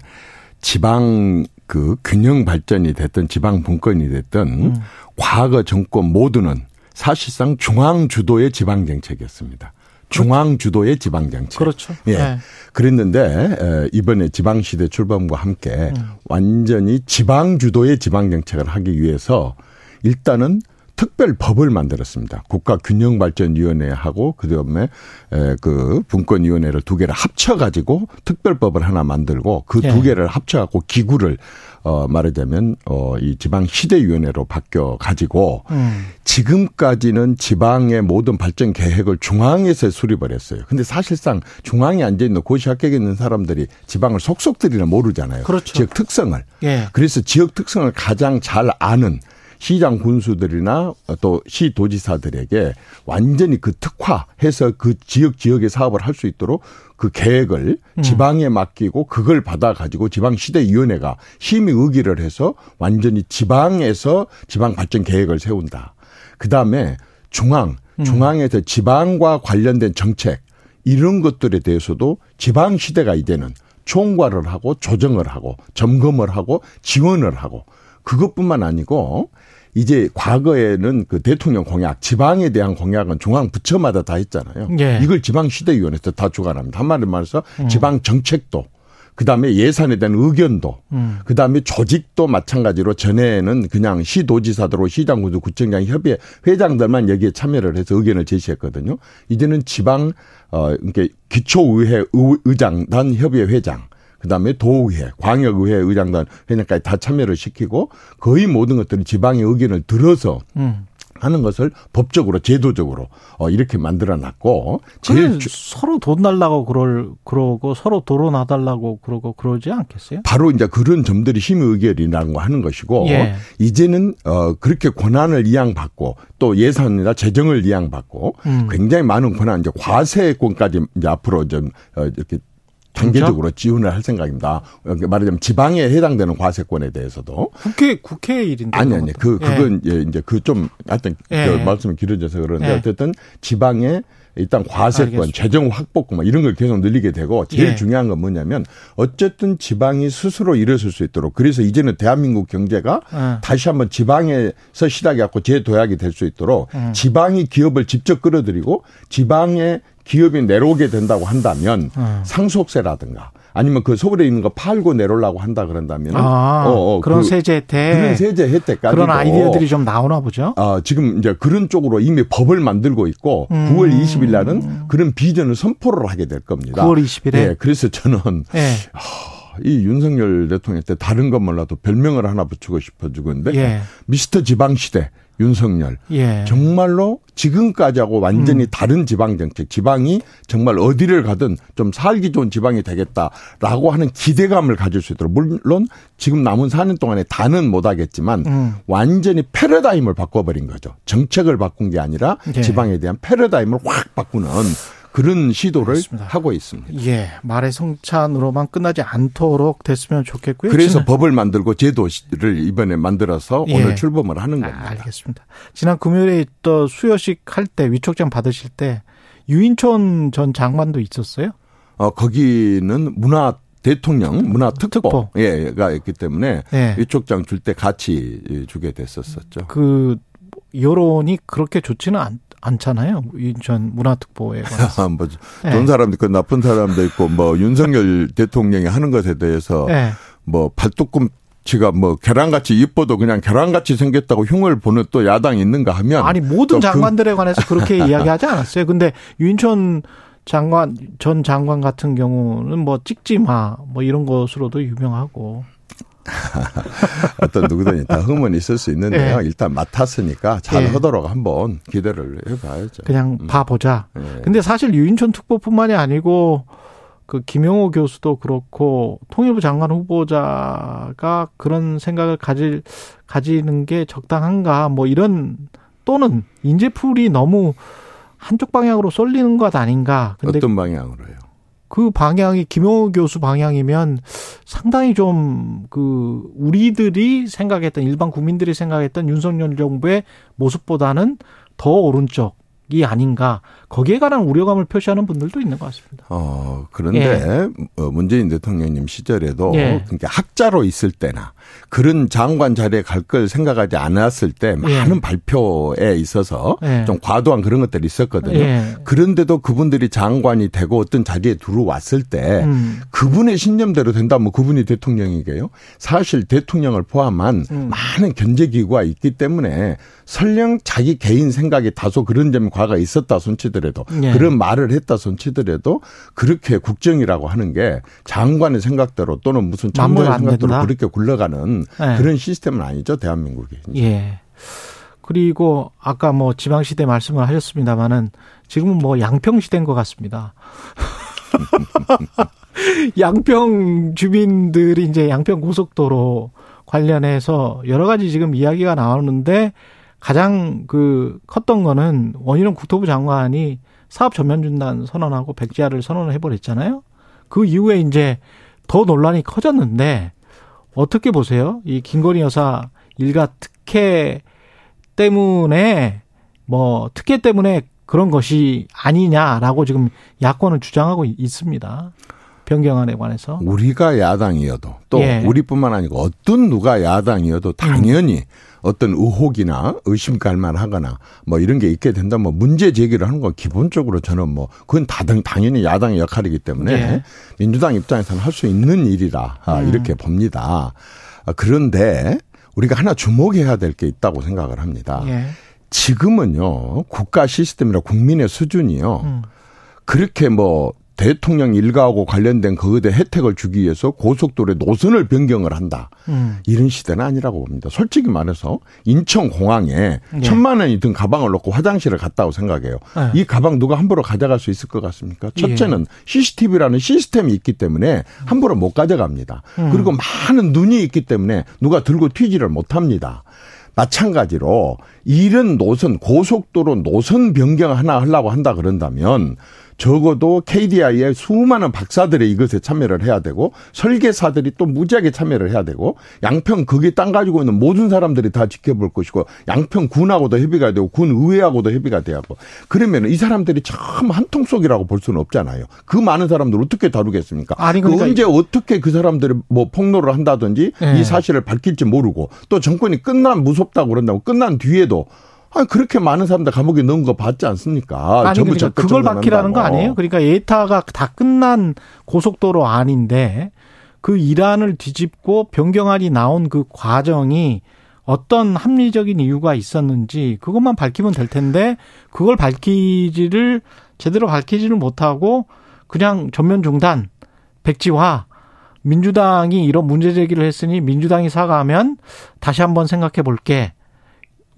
지방 그 균형 발전이 됐든 지방 분권이 됐든 음. 과거 정권 모두는 사실상 중앙 주도의 지방 정책이었습니다. 중앙 주도의 지방 정책. 그렇죠. 예. 예. 그랬는데 에, 이번에 지방 시대 출범과 함께 음. 완전히 지방 주도의 지방 정책을 하기 위해서 일단은 특별 법을 만들었습니다. 국가균형발전위원회하고 그다음에 에, 그 분권위원회를 두 개를 합쳐가지고 특별법을 하나 만들고 그두 예. 개를 합쳐갖고 기구를 어 말하자면 어 이 지방 시대위원회로 바뀌어 가지고 음. 지금까지는 지방의 모든 발전 계획을 중앙에서 수립을 했어요. 근데 사실상 중앙에 앉아 있는 고시 합격에 있는 사람들이 지방을 속속들이나 모르잖아요. 그렇죠. 지역 특성을. 예. 그래서 지역 특성을 가장 잘 아는 시장 군수들이나 또 시 도지사들에게 완전히 그 특화해서 그 지역 지역의 사업을 할 수 있도록 그 계획을 음. 지방에 맡기고 그걸 받아 가지고 지방 시대 위원회가 심의 의기를 해서 완전히 지방에서 지방 발전 계획을 세운다. 그 다음에 중앙 음. 중앙에서 지방과 관련된 정책 이런 것들에 대해서도 지방 시대가 이제는 총괄을 하고 조정을 하고 점검을 하고 지원을 하고 그것뿐만 아니고 이제 과거에는 그 대통령 공약, 지방에 대한 공약은 중앙 부처마다 다 했잖아요. 예. 이걸 지방시대위원회에서 다 주관합니다. 한마디로 말해서 음. 지방 정책도 그다음에 예산에 대한 의견도 음. 그다음에 조직도 마찬가지로 전에는 그냥 시도지사들, 시장군수, 구청장 협의회 회장들만 여기에 참여를 해서 의견을 제시했거든요. 이제는 지방 어 그러니까 기초의회 의- 의장단 협의회 회장 그다음에 도의회, 광역의회 의장단 회장까지 다 참여를 시키고 거의 모든 것들은 지방의 의견을 들어서 음. 하는 것을 법적으로 제도적으로 어 이렇게 만들어 놨고 그래 제일 주- 서로 돈 달라고 그럴 그러고 서로 도로 놔달라고 그러고 그러지 않겠어요? 바로 이제 그런 점들이 힘의 의결이라는 거 하는 것이고 예. 이제는 어 그렇게 권한을 이양받고 또 예산이나 재정을 이양받고 음. 굉장히 많은 권한 이제 과세권까지 이제 앞으로 좀 어, 이렇게 단계적으로 지원을 할 생각입니다. 어, 말하자면 지방에 해당되는 과세권에 대해서도 국회 국회 일인데. 아니 아니 그. 예. 그건 예, 이제 그 좀 하여튼 예. 저 말씀이 길어져서 그런데 예. 어쨌든 지방에 일단 과세권, 알겠습니다. 재정 확보권 뭐 이런 걸 계속 늘리게 되고 제일 예. 중요한 건 뭐냐면 어쨌든 지방이 스스로 일어설 수 있도록 그래서 이제는 대한민국 경제가 예. 다시 한번 지방에서 시작해 갖고 재도약이 될 수 있도록 음. 지방이 기업을 직접 끌어들이고 지방에 기업이 내려오게 된다고 한다면 음. 상속세라든가 아니면 그 서울에 있는 거 팔고 내려오려고 한다 그런다면 아, 그런 세제 혜택. 그런 세제 혜택까지 그런 아이디어들이 좀 나오나 보죠. 아, 지금 이제 그런 쪽으로 이미 법을 만들고 있고 음. 9월 20일 날은 그런 비전을 선포를 하게 될 겁니다. 9월 20일에. 예, 그래서 저는 예. 이 윤석열 대통령 때 다른 것 몰라도 별명을 하나 붙이고 싶어 죽었는데 예. 미스터 지방 시대 윤석열 예. 정말로 지금까지 하고 완전히 음. 다른 지방 정책, 지방이 정말 어디를 가든 좀 살기 좋은 지방이 되겠다라고 하는 기대감을 가질 수 있도록 물론 지금 남은 4년 동안에 다는 못 하겠지만 음. 완전히 패러다임을 바꿔 버린 거죠. 정책을 바꾼 게 아니라 예. 지방에 대한 패러다임을 확 바꾸는 그런 시도를 그렇습니다. 하고 있습니다. 예. 말의 성찬으로만 끝나지 않도록 됐으면 좋겠고요. 그래서 지난- 법을 만들고 제도를 이번에 만들어서 예. 오늘 출범을 하는 겁니다. 아, 알겠습니다. 지난 금요일에 또 수여식 할 때 위촉장 받으실 때 유인촌 전 장관도 있었어요. 어, 거기는 문화 대통령 문화 특보, 특보. 예가 있기 때문에 예. 위촉장 줄 때 같이 주게 됐었었죠. 그 여론이 그렇게 좋지는 않, 않잖아요. 유인촌 문화특보에 관해서. 뭐 예. 좋은 사람도 있고 나쁜 사람도 있고 뭐 윤석열 대통령이 하는 것에 대해서 예. 뭐 발톱꿈치가 뭐 계란같이 이뻐도 그냥 계란같이 생겼다고 흉을 보는 또 야당이 있는가 하면 아니 모든 장관들에 관해서 그렇게 이야기하지 않았어요. 근데 유인촌 장관 전 장관 같은 경우는 뭐 찍지 마 뭐 이런 것으로도 유명하고 어떤 누구든지 다 흠은 있을 수 있는데요. 예. 일단 맡았으니까 잘 예. 하도록 한번 기대를 해봐야죠. 그냥 음. 봐보자. 예. 근데 사실 유인촌 특보뿐만이 아니고 그 김용호 교수도 그렇고 통일부 장관 후보자가 그런 생각을 가질 가지는 게 적당한가 뭐 이런 또는 인재풀이 너무 한쪽 방향으로 쏠리는 것 아닌가. 근데 어떤 방향으로요? 그 방향이 김용호 교수 방향이면 상당히 좀 그 우리들이 생각했던 일반 국민들이 생각했던 윤석열 정부의 모습보다는 더 오른쪽 이 아닌가 거기에 관한 우려감을 표시하는 분들도 있는 것 같습니다. 어 그런데 예. 어, 문재인 대통령님 시절에도 예. 그러니까 학자로 있을 때나 그런 장관 자리에 갈 걸 생각하지 않았을 때 많은 예. 발표에 있어서 예. 좀 과도한 그런 것들이 있었거든요. 예. 그런데도 그분들이 장관이 되고 어떤 자리에 들어왔을 때 음. 그분의 신념대로 된다면 그분이 대통령이게요. 사실 대통령을 포함한 음. 많은 견제기구가 있기 때문에 설령 자기 개인 생각이 다소 그런 점이 과가 있었다 손치더라도 예. 그런 말을 했다 손 치더라도 그렇게 국정이라고 하는 게 장관의 생각대로 또는 무슨 참모의 안 생각대로 된다? 그렇게 굴러가는 예. 그런 시스템은 아니죠 대한민국이. 예. 그리고 아까 뭐 지방시대 말씀을 하셨습니다마는 지금은 뭐 양평시대인 것 같습니다. 양평 주민들이 이제 양평 고속도로 관련해서 여러 가지 지금 이야기가 나오는데 가장 그 컸던 거는 원희룡 국토부 장관이 사업 전면 중단 선언하고 백지화를 선언을 해버렸잖아요. 그 이후에 이제 더 논란이 커졌는데 어떻게 보세요? 이 김건희 여사 일가 특혜 때문에 뭐 특혜 때문에 그런 것이 아니냐라고 지금 야권은 주장하고 있습니다. 변경안에 관해서. 우리가 야당이어도 또 예. 우리뿐만 아니고 어떤 누가 야당이어도 당연히 어떤 의혹이나 의심갈 만하거나 뭐 이런 게 있게 된다면 문제 제기를 하는 건 기본적으로 저는 뭐 그건 다 당- 당연히 야당의 역할이기 때문에 예. 민주당 입장에서는 할 수 있는 일이라 아, 음. 이렇게 봅니다. 아, 그런데 우리가 하나 주목해야 될 게 있다고 생각을 합니다. 예. 지금은요 국가 시스템이나 국민의 수준이요 음. 그렇게 뭐 대통령 일가하고 관련된 거기에 혜택을 주기 위해서 고속도로의 노선을 변경을 한다. 음. 이런 시대는 아니라고 봅니다. 솔직히 말해서 인천공항에 예. 천만 원이 든 가방을 놓고 화장실을 갔다고 생각해요. 예. 이 가방 누가 함부로 가져갈 수 있을 것 같습니까? 예. 첫째는 CCTV라는 시스템이 있기 때문에 함부로 못 가져갑니다. 음. 그리고 많은 눈이 있기 때문에 누가 들고 튀지를 못합니다. 마찬가지로 이런 노선 고속도로 노선 변경 하나 하려고 한다 그런다면 적어도 KDI의 수많은 박사들이 이것에 참여를 해야 되고 설계사들이 또 무지하게 참여를 해야 되고 양평 거기 땅 가지고 있는 모든 사람들이 다 지켜볼 것이고 양평 군하고도 협의가 되고 군 의회하고도 협의가 돼야 하고 그러면 이 사람들이 참 한 통 속이라고 볼 수는 없잖아요. 그 많은 사람들 어떻게 다루겠습니까? 아니, 그 그러니까 언제 어떻게 그 사람들이 뭐 폭로를 한다든지 예. 이 사실을 밝힐지 모르고 또 정권이 끝난 무섭다고 그런다고 끝난 뒤에도 아 그렇게 많은 사람들 감옥에 넣은 거 봤지 않습니까? 아니 전부 그러니까 그걸. 밝히라는 거 아니에요? 그러니까 예타가 다 끝난 고속도로 안인데 그 일안을 뒤집고 변경안이 나온 그 과정이 어떤 합리적인 이유가 있었는지 그것만 밝히면 될 텐데 그걸 밝히지를 제대로 밝히지를 못하고 그냥 전면 중단, 백지화 민주당이 이런 문제 제기를 했으니 민주당이 사과하면 다시 한번 생각해 볼게.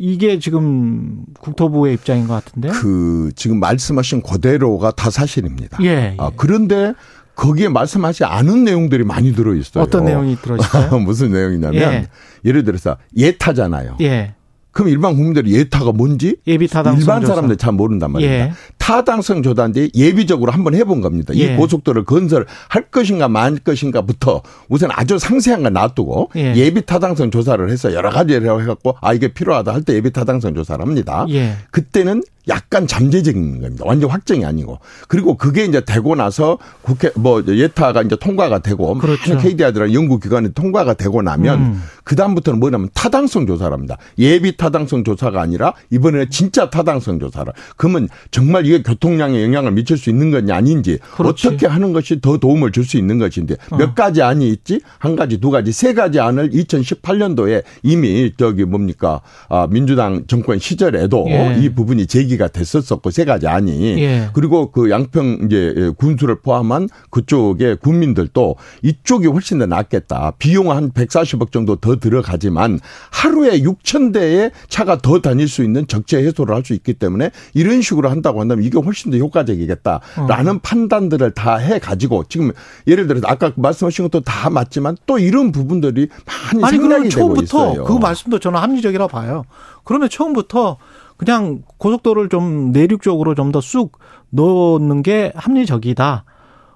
이게 지금 국토부의 입장인 것 같은데. 그 지금 말씀하신 그대로가 다 사실입니다. 예. 예. 아, 그런데 거기에 말씀하지 않은 내용들이 많이 들어 있어요. 어떤 내용이 들어 있어요? 무슨 내용이냐면 예. 예. 를 들어서 예타잖아요. 예. 그럼 일반 국민들이 예타가 뭔지 예비 타당성 일반 조사. 사람들 잘 모른단 말입니다. 예. 타당성 조사인데 예비적으로 한번 해본 겁니다. 예. 이 고속도로를 건설할 것인가 말 것인가부터 우선 아주 상세한 걸 놔두고 예. 예. 비 타당성 조사를 해서 여러 가지를 해갖고 아 이게 필요하다 할 때 예비 타당성 조사를 합니다. 예. 그때는 약간 잠재적인 겁니다. 완전 확정이 아니고. 그리고 그게 이제 되고 나서 국회 뭐 예타가 이제 통과가 되고 그렇죠. 많은 KDI들은 연구 기관이 통과가 되고 나면 음. 그 다음부터는 뭐냐면 타당성 조사랍니다. 예비 타당성 조사가 아니라 이번에는 진짜 타당성 조사를. 그러면 정말 이게 교통량에 영향을 미칠 수 있는 건지 아닌지 그렇지. 어떻게 하는 것이 더 도움을 줄 수 있는 것인데 어. 몇 가지 안이 있지 한 가지 두 가지 세 가지 안을 2018년도에 이미 저기 뭡니까 아, 민주당 정권 시절에도 예. 이 부분이 제기가 됐었었고 세 가지 안이 예. 그리고 그 양평 이제 군수를 포함한 그쪽의 국민들도 이쪽이 훨씬 더 낫겠다. 비용 한 140억 정도 더 들어가지만 하루에 6천 대의 차가 더 다닐 수 있는 적재 해소를 할 수 있기 때문에 이런 식으로 한다고 한다면 이게 훨씬 더 효과적이겠다라는 판단들을 다 해 가지고 지금 예를 들어서 아까 말씀하신 것도 다 맞지만 또 이런 부분들이 많이 아니 되고 처음부터 있어요. 그 말씀도 저는 합리적이라고 봐요. 그러면 처음부터 그냥 고속도로를 좀 내륙적으로 좀 더 쑥 넣는 게 합리적이다.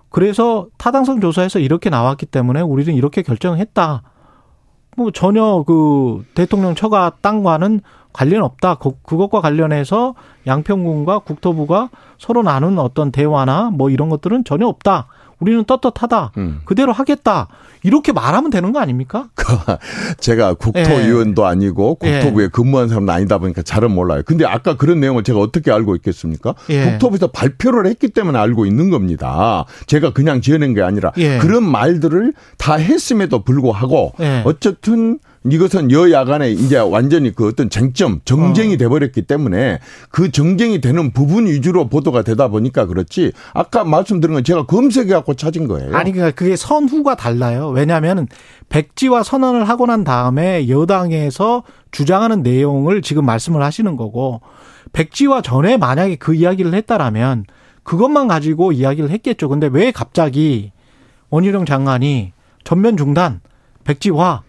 그래서 타당성 조사에서 이렇게 나왔기 때문에 우리는 이렇게 결정했다. 뭐 전혀 그 대통령 처가 땅과는 관련 없다. 그, 그것과 관련해서 양평군과 국토부가 서로 나눈 어떤 대화나 뭐 이런 것들은 전혀 없다. 우리는 떳떳하다. 음. 그대로 하겠다. 이렇게 말하면 되는 거 아닙니까? 제가 국토위원도 아니고 국토부에 예. 근무한 사람은 아니다 보니까 잘은 몰라요. 근데 아까 그런 내용을 제가 어떻게 알고 있겠습니까? 예. 국토부에서 발표를 했기 때문에 알고 있는 겁니다. 제가 그냥 지어낸 게 아니라 예. 그런 말들을 다 했음에도 불구하고 예. 어쨌든 이것은 여야 간에 이제 완전히 그 어떤 쟁점, 정쟁이 돼버렸기 때문에 그 정쟁이 되는 부분 위주로 보도가 되다 보니까 그렇지 아까 말씀드린 건 제가 검색해갖고 찾은 거예요. 아니 그러니까 그게 선후가 달라요. 왜냐하면 백지와 선언을 하고 난 다음에 여당에서 주장하는 내용을 지금 말씀을 하시는 거고 백지와 전에 만약에 그 이야기를 했다라면 그것만 가지고 이야기를 했겠죠. 근데 왜 갑자기 원희룡 장관이 전면 중단, 백지화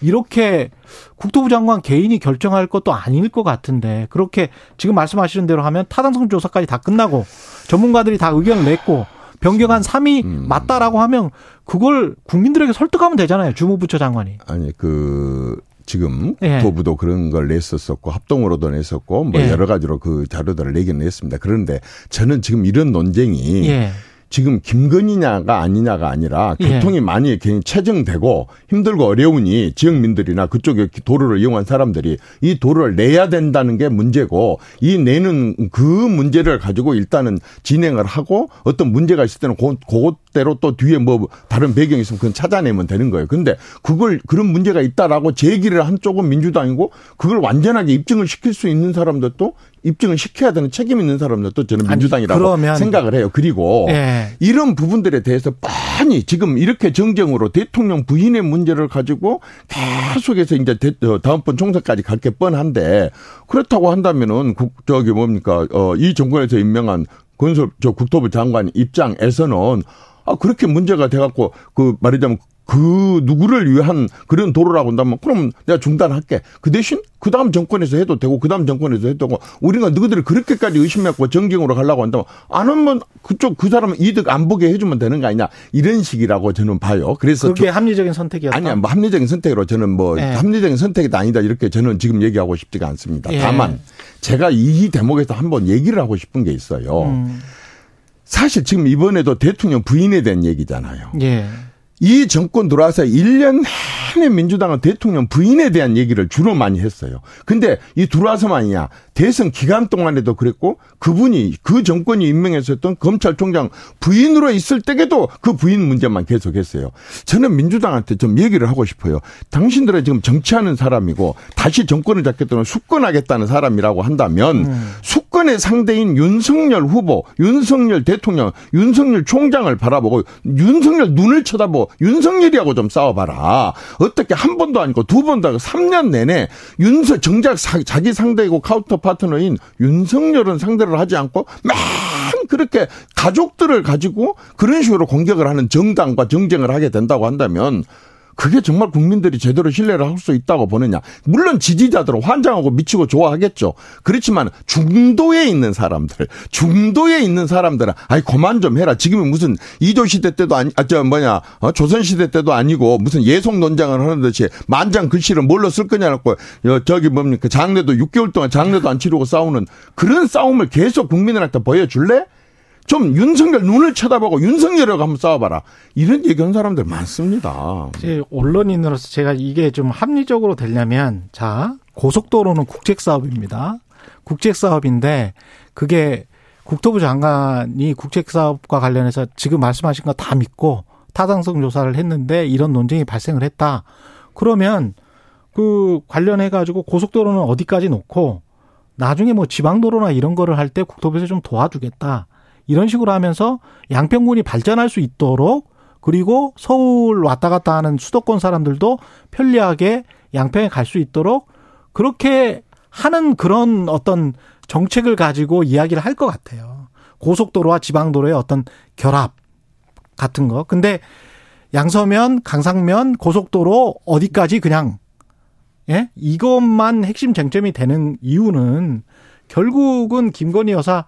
이렇게 국토부 장관 개인이 결정할 것도 아닐 것 같은데 그렇게 지금 말씀하시는 대로 하면 타당성 조사까지 다 끝나고 전문가들이 다 의견을 냈고 변경한 3이 음. 맞다라고 하면 그걸 국민들에게 설득하면 되잖아요. 주무부처 장관이. 아니 그 지금 예. 국토부도 그런 걸 냈었었고 합동으로도 냈었고 뭐 예. 여러 가지로 그 자료들을 내긴 냈습니다. 그런데 저는 지금 이런 논쟁이 예. 지금 김건희냐가 아니냐가 아니라 예. 교통이 많이 괜히 체증되고 힘들고 어려우니 지역민들이나 그쪽에 도로를 이용한 사람들이 이 도로를 내야 된다는 게 문제고 이 내는 그 문제를 가지고 일단은 진행을 하고 어떤 문제가 있을 때는 그, 그 것대로 또 뒤에 뭐 다른 배경이 있으면 그건 찾아내면 되는 거예요. 근데 그걸 그런 문제가 있다라고 제기를 한 쪽은 민주당이고 그걸 완전하게 입증을 시킬 수 있는 사람들도 입증을 시켜야 되는 책임 있는 사람들도 저는 아니, 민주당이라고 그러면- 생각을 해요. 그리고 예. 이런 부분들에 대해서 뻔히 지금 이렇게 정쟁으로 대통령 부인의 문제를 가지고 계속해서 이제 대- 어, 다음번 총선까지 갈 게 뻔한데 그렇다고 한다면은 국 저기 뭡니까 어, 이 정권에서 임명한 건설 저 국토부 장관 입장에서는 아 그렇게 문제가 돼갖고 그 말하자면 그 누구를 위한 그런 도로라고 한다면 그럼 내가 중단할게. 그 대신 그 다음 정권에서 해도 되고 그 다음 정권에서 해도 되고 우리가 너희들을 그렇게까지 의심했고 정경으로 가려고 한다면 안 하면 그쪽 그 사람은 이득 안 보게 해주면 되는 거 아니냐 이런 식이라고 저는 봐요. 그래서 그게 합리적인 선택이었다. 아니야, 뭐 합리적인 선택으로 저는 뭐 예. 합리적인 선택이 아니다 이렇게 저는 지금 얘기하고 싶지가 않습니다. 예. 다만 제가 이 대목에서 한번 얘기를 하고 싶은 게 있어요. 음. 사실 지금 이번에도 대통령 부인에 대한 얘기잖아요. 예. 이 정권 들어와서 1년 내내 민주당은 대통령 부인에 대한 얘기를 주로 많이 했어요. 근데 이 들어와서만이야. 대선 기간 동안에도 그랬고 그분이 그 정권이 임명했었던 검찰총장 부인으로 있을 때에도 그 부인 문제만 계속했어요. 저는 민주당한테 좀 얘기를 하고 싶어요. 당신들은 지금 정치하는 사람이고 다시 정권을 잡겠다는 숙권하겠다는 사람이라고 한다면 숙권의 상대인 윤석열 후보, 윤석열 대통령, 윤석열 총장을 바라보고 윤석열 눈을 쳐다보고 윤석열이하고 좀 싸워봐라. 어떻게 한 번도 아니고 두 번도 아니고 3년 내내 윤석 정작 사- 자기 상대이고 counter partner인 윤석열은 상대를 하지 않고 맨 그렇게 가족들을 가지고 그런 식으로 공격을 하는 정당과 정쟁을 하게 된다고 한다면 그게 정말 국민들이 제대로 신뢰를 할 수 있다고 보느냐. 물론 지지자들은 환장하고 미치고 좋아하겠죠. 그렇지만 중도에 있는 사람들, 중도에 있는 사람들은 아이 그만 좀 해라. 지금은 무슨 이조 시대 때도 아니, 아, 저 뭐냐, 어, 조선 시대 때도 아니고 무슨 예속 논장을 하는 듯이 만장 글씨를 뭘로 쓸 거냐고 어, 저기 뭡니까 장례도 6개월 동안 장례도 안 치르고 싸우는 그런 싸움을 계속 국민들한테 보여줄래? 좀 윤석열 눈을 쳐다보고 윤석열하고 한번 싸워봐라. 이런 얘기하는 사람들 많습니다. 제 언론인으로서 제가 이게 좀 합리적으로 되려면 자 고속도로는 국책 사업입니다. 국책 사업인데 그게 국토부 장관이 국책 사업과 관련해서 지금 말씀하신 거 다 믿고 타당성 조사를 했는데 이런 논쟁이 발생을 했다. 그러면 그 관련해 가지고 고속도로는 어디까지 놓고 나중에 뭐 지방도로나 이런 거를 할 때 국토부에서 좀 도와주겠다. 이런 식으로 하면서 양평군이 발전할 수 있도록 그리고 서울 왔다 갔다 하는 수도권 사람들도 편리하게 양평에 갈 수 있도록 그렇게 하는 그런 어떤 정책을 가지고 이야기를 할 것 같아요. 고속도로와 지방도로의 어떤 결합 같은 거. 근데 양서면, 강상면, 고속도로 어디까지 그냥 예? 이것만 핵심 쟁점이 되는 이유는 결국은 김건희 여사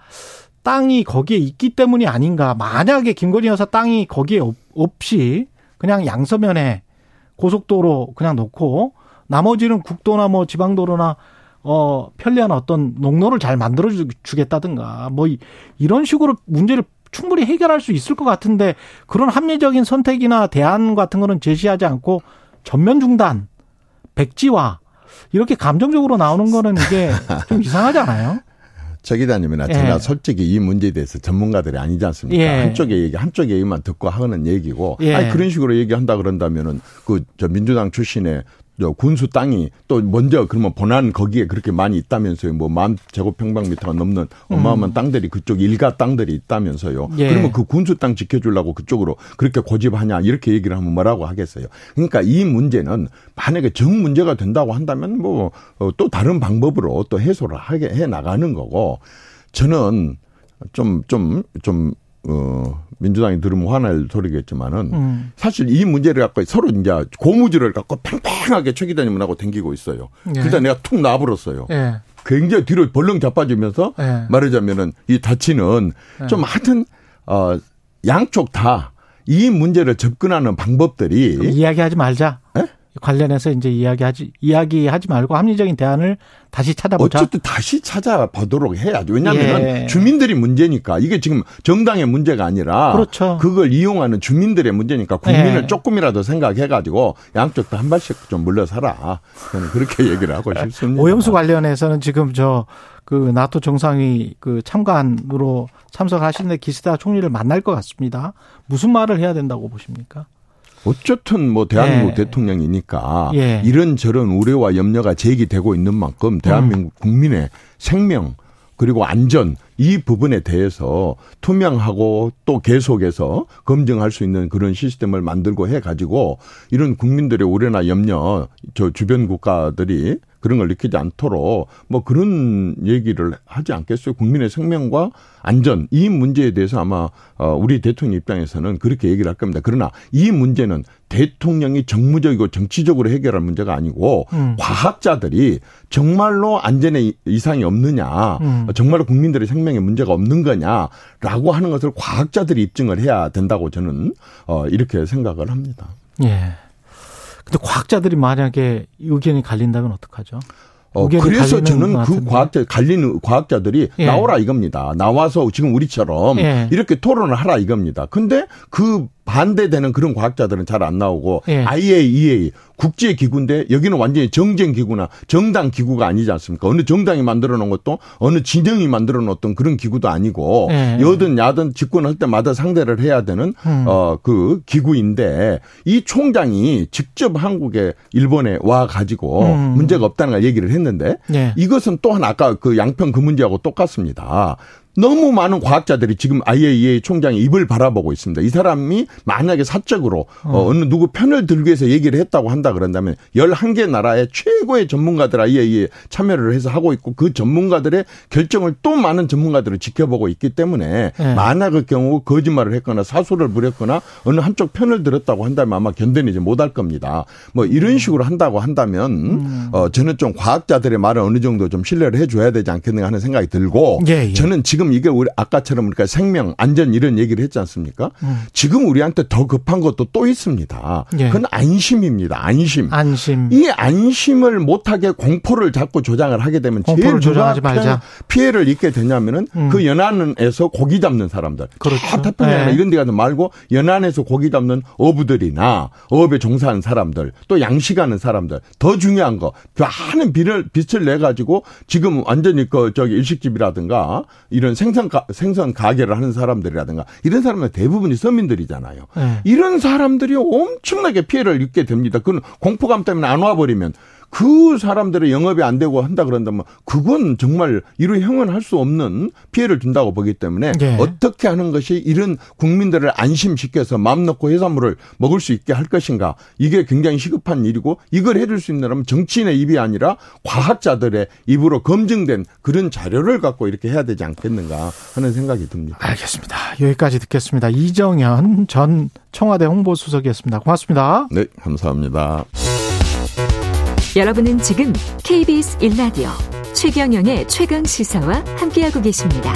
땅이 거기에 있기 때문이 아닌가. 만약에 김건희 여사 땅이 거기에 없- 없이 그냥 양서면에 고속도로 그냥 놓고 나머지는 국도나 뭐 지방도로나 어 편리한 어떤 농로를 잘 만들어 주겠다든가 뭐 이런 식으로 문제를 충분히 해결할 수 있을 것 같은데 그런 합리적인 선택이나 대안 같은 거는 제시하지 않고 전면 중단, 백지화 이렇게 감정적으로 나오는 거는 이게 좀 이상하지 않아요? 저 기자님이나 제가 예. 솔직히 이 문제에 대해서 전문가들이 아니지 않습니까? 예. 한쪽의 얘기, 한쪽의 얘기만 듣고 하는 얘기고, 예. 아니 그런 식으로 얘기한다 그런다면은 그 저 민주당 출신의 군수 땅이 또 먼저 그러면 본안 거기에 그렇게 많이 있다면서요. 뭐 만 제곱 평방미터가 넘는 어마어마한 음. 땅들이 그쪽 일가 땅들이 있다면서요. 예. 그러면 그 군수 땅 지켜주려고 그쪽으로 그렇게 고집하냐 이렇게 얘기를 하면 뭐라고 하겠어요. 그러니까 이 문제는 만약에 정 문제가 된다고 한다면 뭐또 어, 다른 방법으로 또 해소를 하게 해 나가는 거고 저는 좀 좀, 좀, 어, 민주당이 들으면 화날 소리겠지만은 음. 사실 이 문제를 갖고 서로 이제 고무줄을 갖고 팽팽하게 최 기자님하고 댕기고 있어요. 예. 그러다 내가 툭 놔버렸어요. 예. 굉장히 뒤로 벌렁 자빠지면서 예. 말하자면은 이 다치는 예. 좀 하여튼 어 양쪽 다 이 문제를 접근하는 방법들이 이야기하지 말자. 예? 관련해서 이제 이야기하지 이야기하지 말고 합리적인 대안을 다시 찾아보자. 어쨌든 다시 찾아보도록 해야죠. 왜냐하면 예. 주민들이 문제니까 이게 지금 정당의 문제가 아니라 그렇죠. 그걸 이용하는 주민들의 문제니까 국민을 예. 조금이라도 생각해가지고 양쪽 다 한 발씩 좀 물러서라. 저는 그렇게 얘기를 하고 싶습니다. 오염수 관련해서는 지금 저 그 나토 정상이 그 참관으로 참석하시는데 기시다 총리를 만날 것 같습니다. 무슨 말을 해야 된다고 보십니까? 어쨌든 뭐 대한민국 예. 대통령이니까 예. 이런저런 우려와 염려가 제기되고 있는 만큼 대한민국 음. 국민의 생명 그리고 안전 이 부분에 대해서 투명하고 또 계속해서 검증할 수 있는 그런 시스템을 만들고 해 가지고 이런 국민들의 우려나 염려 저 주변 국가들이 그런 걸 느끼지 않도록 뭐 그런 얘기를 하지 않겠어요. 국민의 생명과 안전 이 문제에 대해서 아마 어, 우리 대통령 입장에서는 그렇게 얘기를 할 겁니다. 그러나 이 문제는 대통령이 정무적이고 정치적으로 해결할 문제가 아니고 음. 과학자들이 정말로 안전에 이상이 없느냐, 음. 정말로 국민들의 생명 에 문제가 없는 거냐라고 하는 것을 과학자들이 입증을 해야 된다고 저는 어 이렇게 생각을 합니다. 예. 근데 과학자들이 만약에 의견이 갈린다면 어떡하죠? 어, 그래서 저는 그 과학자, 갈리는 과학자들이 예. 나오라 이겁니다. 나와서 지금 우리처럼 예. 이렇게 토론을 하라 이겁니다. 근데 그 반대되는 그런 과학자들은 잘 안 나오고 예. IAEA 국제 기구인데 여기는 완전히 정쟁 기구나 정당 기구가 아니지 않습니까? 어느 정당이 만들어 놓은 것도 어느 진영이 만들어 놓았던 그런 기구도 아니고 예. 여든 야든 집권할 때마다 상대를 해야 되는 음. 어그 기구인데 이 총장이 직접 한국에 일본에 와 가지고 음. 문제가 없다는 걸 얘기를 했는데 예. 이것은 또한 아까 그 양평 그 문제하고 똑같습니다. 너무 많은 과학자들이 지금 IAEA 총장의 입을 바라보고 있습니다. 이 사람이 만약에 사적으로 어. 느 누구 편을 들기 위해서 얘기를 했다고 한다 그런다면 11개 나라의 최고의 전문가들 IAEA 참여를 해서 하고 있고 그 전문가들의 결정을 또 많은 전문가들을 지켜보고 있기 때문에 네. 만약의 경우 거짓말을 했거나 사수를 부렸거나 어느 한쪽 편을 들었다고 한다면 아마 견뎌내지 못할 겁니다. 뭐 이런 음. 식으로 한다고 한다면 음. 어 저는 좀 과학자들의 말을 어느 정도 좀 신뢰를 해줘야 되지 않겠는가 하는 생각이 들고 예, 예. 저는 지금 지금 이게 우리 아까처럼 그러니까 생명, 안전 이런 얘기를 했지 않습니까? 음. 지금 우리한테 더 급한 것도 또 있습니다. 예. 그건 안심입니다. 안심. 안심. 이 안심을 못하게 공포를 자꾸 조장을 하게 되면 제일 조장하지 말자. 피해를 입게 되냐면은 음. 그 연안에서 고기 잡는 사람들. 그렇죠. 태평양 네. 이런 데 가서 말고 연안에서 고기 잡는 어부들이나 어업에 종사하는 사람들 또 양식하는 사람들 더 중요한 거 많은 비를 빛을 내 가지고 지금 완전히 그 저기 일식집이라든가 이런 생선 가, 생선 가게를 하는 사람들이라든가 이런 사람은 대부분이 서민들이잖아요. 네. 이런 사람들이 엄청나게 피해를 입게 됩니다. 그건 공포감 때문에 안 와버리면 그 사람들의 영업이 안 되고 한다 그런다면 그건 정말 이루 형언할 수 없는 피해를 준다고 보기 때문에 네. 어떻게 하는 것이 이런 국민들을 안심시켜서 마음 놓고 해산물을 먹을 수 있게 할 것인가 이게 굉장히 시급한 일이고 이걸 해줄 수 있느라면 정치인의 입이 아니라 과학자들의 입으로 검증된 그런 자료를 갖고 이렇게 해야 되지 않겠는가 하는 생각이 듭니다. 알겠습니다. 여기까지 듣겠습니다. 이정현 전 청와대 홍보수석이었습니다. 고맙습니다. 네, 감사합니다. 여러분은 지금 KBS 1라디오 최경영의 최강 시사와 함께하고 계십니다.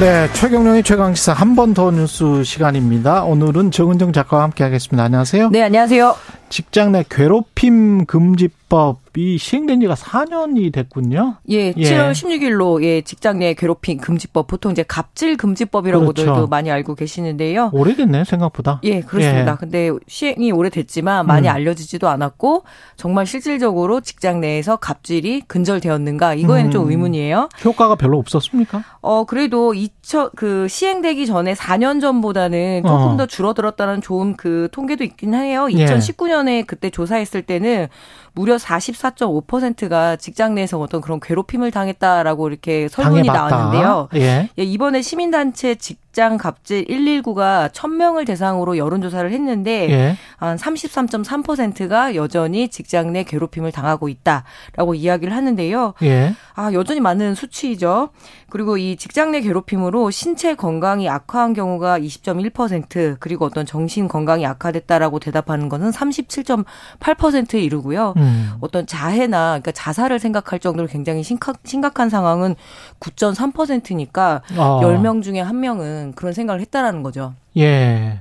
네, 최경령의 최강시사 한 번 더 뉴스 시간입니다. 오늘은 정은정 작가와 함께하겠습니다. 안녕하세요. 네, 안녕하세요. 직장 내 괴롭힘 금지법이 시행된 지가 4년이 됐군요. 예, 7월 16일로 예, 직장 내 괴롭힘 금지법 보통 이제 갑질 금지법이라고도 그렇죠. 많이 알고 계시는데요. 오래됐네요, 생각보다. 예, 그렇습니다. 예. 근데 시행이 오래됐지만 많이 음. 알려지지도 않았고 정말 실질적으로 직장 내에서 갑질이 근절되었는가 이거에는 음. 좀 의문이에요. 효과가 별로 없었습니까? 어 그래도 2000, 그 시행되기 전에 4년 전보다는 조금 어. 더 줄어들었다는 좋은 그 통계도 있긴 해요. 예. 2019년 에 그때 조사했을 때는 무려 44.5%가 직장 내에서 어떤 그런 괴롭힘을 당했다라고 이렇게 설문이 당해봤다. 나왔는데요. 예. 예, 이번에 시민단체 직장 갑질 119가 1000명을 대상으로 여론조사를 했는데 예. 한 33.3%가 여전히 직장 내 괴롭힘을 당하고 있다라고 이야기를 하는데요. 예. 아, 여전히 많은 수치이죠. 그리고 이 직장 내 괴롭힘으로 신체 건강이 악화한 경우가 20.1%, 그리고 어떤 정신 건강이 악화됐다라고 대답하는 것은 37.8%에 이르고요. 음. 어떤 자해나 그러니까 자살을 생각할 정도로 굉장히 심각, 심각한 상황은 9.3%니까 어. 10명 중에 한 명은 그런 생각을 했다라는 거죠. 예.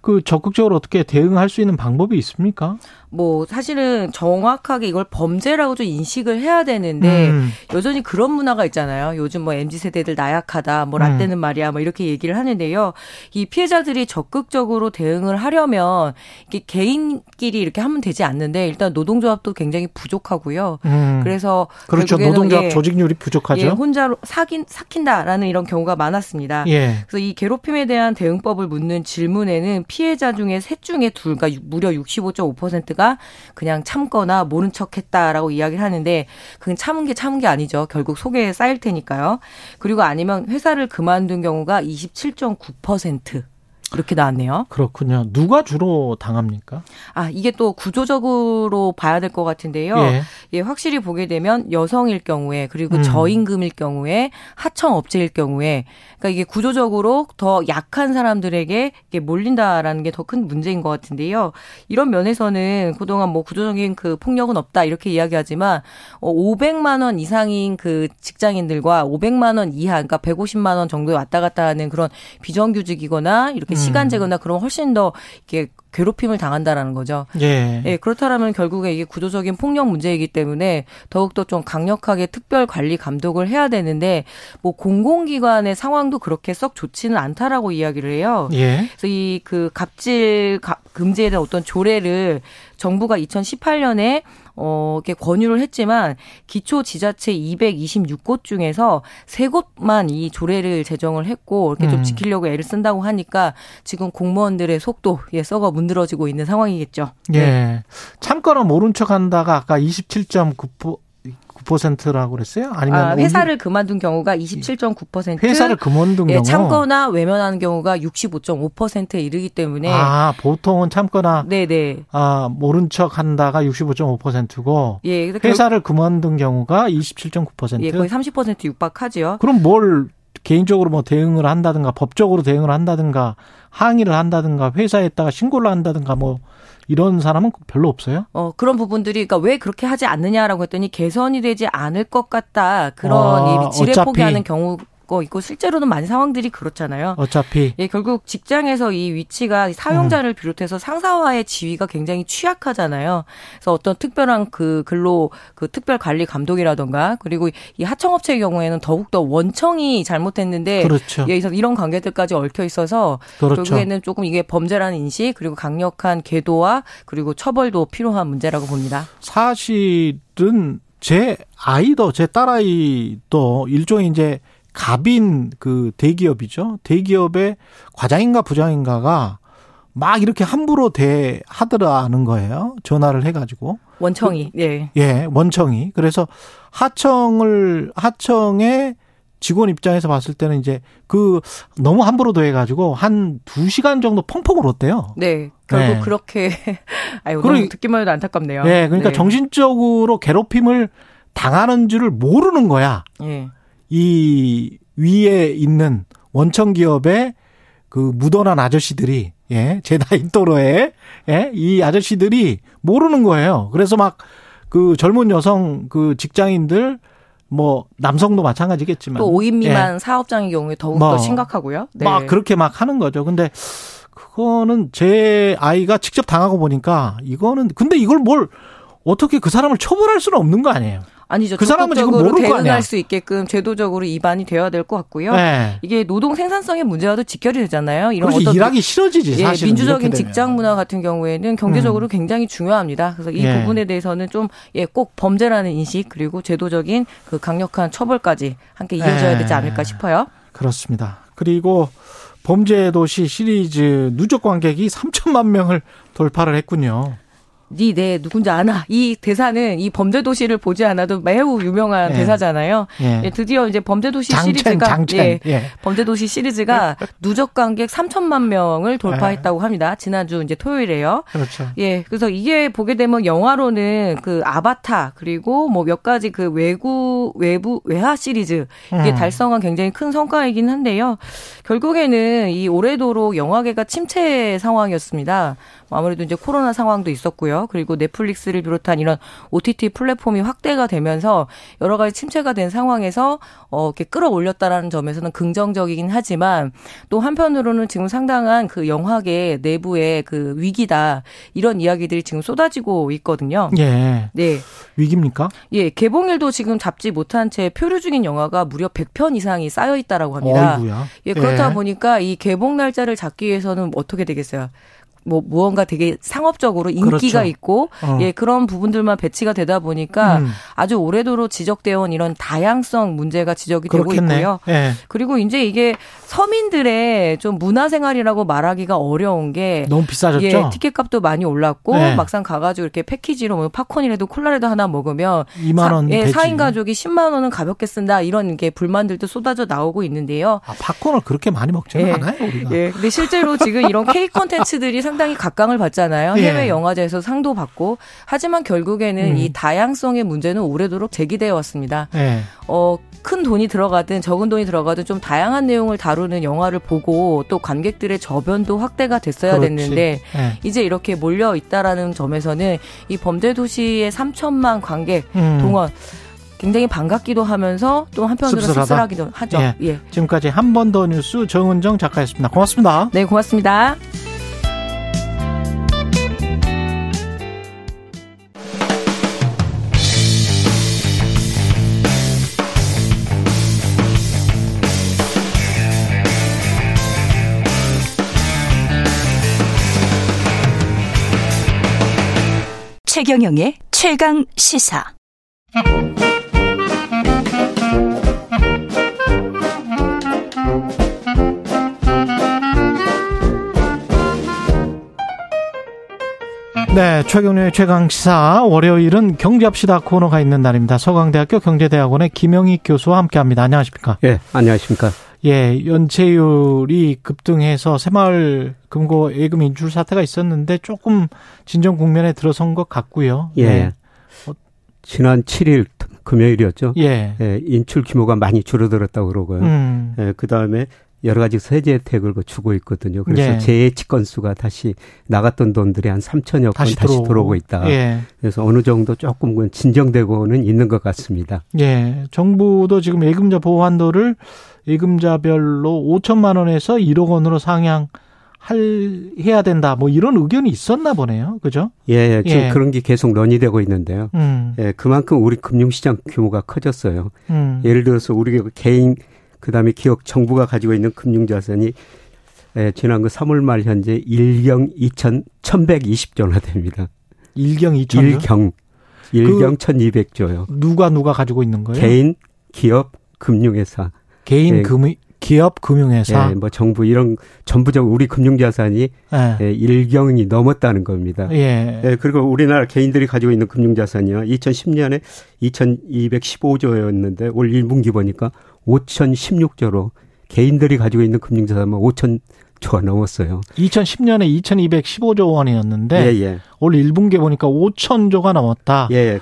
그 적극적으로 어떻게 대응할 수 있는 방법이 있습니까? 뭐 사실은 정확하게 이걸 범죄라고 좀 인식을 해야 되는데 음. 여전히 그런 문화가 있잖아요. 요즘 뭐 MZ 세대들 나약하다, 뭐 음. 라떼는 말이야, 뭐 이렇게 얘기를 하는데요. 이 피해자들이 적극적으로 대응을 하려면 이게 개인끼리 이렇게 하면 되지 않는데 일단 노동조합도 굉장히 부족하고요. 음. 그래서 그렇죠. 노동조합 예, 조직률이 부족하죠. 예, 혼자로 사긴 삭힌다라는 이런 경우가 많았습니다. 예. 그래서 이 괴롭힘에 대한 대응법을 묻는 질문에는 피해자 중에 셋 중에 둘, 그러니까 무려 65.5%가 그냥 참거나 모른 척했다라고 이야기를 하는데 그건 참은 게 참은 게 아니죠. 결국 속에 쌓일 테니까요. 그리고 아니면 회사를 그만둔 경우가 27.9% 이렇게 나왔네요. 그렇군요. 누가 주로 당합니까? 아, 이게 또 구조적으로 봐야 될 것 같은데요. 예. 예, 확실히 보게 되면 여성일 경우에 그리고 음. 저임금일 경우에 하청 업체일 경우에 그러니까 이게 구조적으로 더 약한 사람들에게 이게 몰린다라는 게 더 큰 문제인 것 같은데요. 이런 면에서는 그동안 뭐 구조적인 그 폭력은 없다 이렇게 이야기하지만 어 500만 원 이상인 그 직장인들과 500만 원 이하 그러니까 150만 원 정도에 왔다 갔다 하는 그런 비정규직이거나 이렇게 음. 시간 제거나 그런 훨씬 더 이게 괴롭힘을 당한다라는 거죠. 예. 예, 그렇다면 결국에 이게 구조적인 폭력 문제이기 때문에 더욱더 좀 강력하게 특별 관리 감독을 해야 되는데 뭐 공공기관의 상황도 그렇게 썩 좋지는 않다라고 이야기를 해요. 예. 그래서 이 그 갑질 가- 금지에 대한 어떤 조례를 정부가 2018년에 어, 이렇게 권유를 했지만 기초 지자체 226곳 중에서 세 곳만 이 조례를 제정을 했고 이렇게 음. 좀 지키려고 애를 쓴다고 하니까 지금 공무원들의 속도 예 썩어 문드러지고 있는 상황이겠죠. 예. 참거나 모른 척 한다가 아까 27.9% 라고 그랬어요? 아니면 아, 회사를 그만둔 경우가 27.9%, 회사를 그만둔 예, 경우 참거나 외면하는 경우가 65.5%에 이르기 때문에 아, 보통은 참거나 네네 아, 모른 척 한다가 65.5%고 예 결- 회사를 그만둔 경우가 27.9%. 예 거의 30% 육박하지요. 그럼 뭘 개인적으로 뭐 대응을 한다든가 법적으로 대응을 한다든가 항의를 한다든가 회사에다가 신고를 한다든가 뭐 이런 사람은 별로 없어요? 어, 그런 부분들이, 그러니까 왜 그렇게 하지 않느냐라고 했더니 개선이 되지 않을 것 같다. 그런 아, 이 지뢰 어차피. 포기하는 경우 가 있고 실제로는 많은 상황들이 그렇잖아요. 어차피 예, 결국 직장에서 이 위치가 사용자를 비롯해서 상사와의 지위가 굉장히 취약하잖아요. 그래서 어떤 특별한 그 근로 그 특별 관리 감독이라던가 그리고 이 하청업체의 경우에는 더욱더 원청이 잘못했는데 그렇죠. 예, 이런 관계들까지 얽혀 있어서 그렇죠. 결국에는 조금 이게 범죄라는 인식 그리고 강력한 계도와 그리고 처벌도 필요한 문제라고 봅니다. 사실은 제 아이도 제 딸아이도 일종의 이제 갑인 그 대기업이죠. 대기업의 과장인가 부장인가가 막 이렇게 함부로 대하더라는 거예요. 전화를 해가지고. 원청이 예. 예, 원청이. 그래서 하청을, 하청의 직원 입장에서 봤을 때는 이제 그 너무 함부로 대해가지고 한 두 시간 정도 펑펑 울었대요. 네. 결국 네. 그렇게 아유 그러니- 너무 듣기만 해도 안타깝네요. 예, 그러니까 네. 정신적으로 괴롭힘을 당하는 줄을 모르는 거야. 예. 이 위에 있는 원청 기업의 그 무던한 아저씨들이 예, 제 나이 또래에 예, 이 아저씨들이 모르는 거예요. 그래서 막 그 젊은 여성 그 직장인들 뭐 남성도 마찬가지겠지만 또 5인 미만 예. 사업장의 경우에 더욱 뭐, 더 심각하고요. 네. 막 그렇게 막 하는 거죠. 근데 그거는 제 아이가 직접 당하고 보니까 이거는 근데 이걸 뭘 어떻게 그 사람을 처벌할 수는 없는 거 아니에요. 아니죠. 그 사람은 지금 모를. 대응할 수 있게끔 제도적으로 입안이 되어야 될 것 같고요. 네. 이게 노동 생산성의 문제와도 직결이 되잖아요. 이런 어떤 일하기 싫어지지 예, 사실은 민주적인. 직장 문화 같은 경우에는 경제적으로 굉장히 중요합니다. 그래서 이 예. 부분에 대해서는 좀 예, 꼭 범죄라는 인식 그리고 제도적인 그 강력한 처벌까지 함께 이어져야 예. 되지 않을까 싶어요. 그렇습니다. 그리고 범죄 도시 시리즈 누적 관객이 3천만 명을 돌파를 했군요. 니내 누군지 아나. 이 대사는 이 범죄 도시를 보지 않아도 매우 유명한 예. 대사잖아요. 예. 예, 드디어 이제 범죄 도시 장첸, 시리즈가 장첸. 예, 예. 범죄 도시 시리즈가 누적 관객 3천만 명을 돌파했다고 합니다. 지난주 이제 토요일에요. 그렇죠. 예, 그래서 이게 보게 되면 영화로는 그 아바타 그리고 뭐 몇 가지 그 외구 외부 외화 시리즈 이게 음. 달성한 굉장히 큰 성과이긴 한데요. 결국에는 이 올해도록 영화계가 침체 상황이었습니다. 뭐 아무래도 이제 코로나 상황도 있었고요. 그리고 넷플릭스를 비롯한 이런 OTT 플랫폼이 확대가 되면서 여러 가지 침체가 된 상황에서 어 이렇게 끌어올렸다라는 점에서는 긍정적이긴 하지만 또 한편으로는 지금 상당한 그 영화계 내부의 그 위기다 이런 이야기들이 지금 쏟아지고 있거든요. 예. 네. 위기입니까? 예, 개봉일도 지금 잡지 못한 채 표류 중인 영화가 무려 100편 이상이 쌓여 있다라고 합니다. 어이구야. 예, 그렇다 예. 보니까 이 개봉 날짜를 잡기 위해서는 어떻게 되겠어요? 뭐 무언가 되게 상업적으로 인기가 그렇죠. 있고 어. 예 그런 부분들만 배치가 되다 보니까 음. 아주 오래도록 지적되어 온 이런 다양성 문제가 지적이 되고 그렇겠네. 있고요. 예. 그리고 이제 이게 서민들의 좀 문화 생활이라고 말하기가 어려운 게 너무 비싸졌죠. 예, 티켓값도 많이 올랐고 네. 막상 가가지고 이렇게 패키지로 뭐 팝콘이라도 콜라라도 하나 먹으면 2만 원 사, 예, 되지. 4인 가족이 10만 원은 가볍게 쓴다 이런 게 불만들도 쏟아져 나오고 있는데요. 아, 팝콘을 그렇게 많이 먹지는 예. 않아요, 우리가. 예, 근데 실제로 지금 이런 K 콘텐츠들이 상당히 각광을 받잖아요. 예. 해외 영화제에서 상도 받고. 하지만 결국에는 음. 이 다양성의 문제는 오래도록 제기되어 왔습니다. 예. 어, 큰 돈이 들어가든 적은 돈이 들어가든 좀 다양한 내용을 다루는 영화를 보고 또 관객들의 저변도 확대가 됐어야 그렇지. 됐는데 예. 이제 이렇게 몰려 있다라는 점에서는 이 범죄 도시의 3천만 관객 음. 동원 굉장히 반갑기도 하면서 또 한편으로 씁쓸하다. 씁쓸하기도 하죠. 예. 예. 지금까지 한 번 더 뉴스 정은정 작가였습니다. 고맙습니다. 네, 고맙습니다. 최경영의 최강 시사. 네, 최경련의 최강 시사 월요일은 경제합시다 코너가 있는 날입니다. 서강대학교 경제대학원의 김영희 교수와 함께합니다. 안녕하십니까? 예, 안녕하십니까? 예, 연체율이 급등해서 새마을 금고 예금 인출 사태가 있었는데 조금 진정 국면에 들어선 것 같고요. 예. 네. 지난 7일 금요일이었죠. 예. 예, 인출 규모가 많이 줄어들었다고 그러고요. 음. 예, 그 다음에 여러 가지 세제 혜택을 그 주고 있거든요. 그래서 예. 재예치 건수가 다시 나갔던 돈들이 한 3천여 건 다시, 다시 들어오고 있다. 예. 그래서 어느 정도 조금 은 진정되고는 있는 것 같습니다. 예. 정부도 지금 예금자 보호 한도를 예금자별로 5천만 원에서 1억 원으로 상향 할 해야 된다. 뭐 이런 의견이 있었나 보네요. 그죠? 예, 예, 지금 예. 그런 게 계속 논의되고 있는데요. 음. 예, 그만큼 우리 금융시장 규모가 커졌어요. 음. 예를 들어서 우리가 개인 그다음에 기업 정부가 가지고 있는 금융 자산이 예, 지난 그 3월 말 현재 1경 2천 1120조나 됩니다. 일경 2천 일경 일경 1200조요. 누가 누가 가지고 있는 거예요? 개인, 기업, 금융회사. 개인 예. 금 기업 금융회사. 예, 뭐 정부 이런 전부적 우리 금융 자산이 예. 예, 일경이 넘었다는 겁니다. 예. 예, 그리고 우리나라 개인들이 가지고 있는 금융 자산이요. 2010년에 2215조였는데 올 1분기 보니까 5016조로 개인들이 가지고 있는 금융 자산은 5000조가 넘었어요. 2010년에 2215조 원이었는데 예, 예. 올 1분기 보니까 5천조가 넘었다. 예, 예.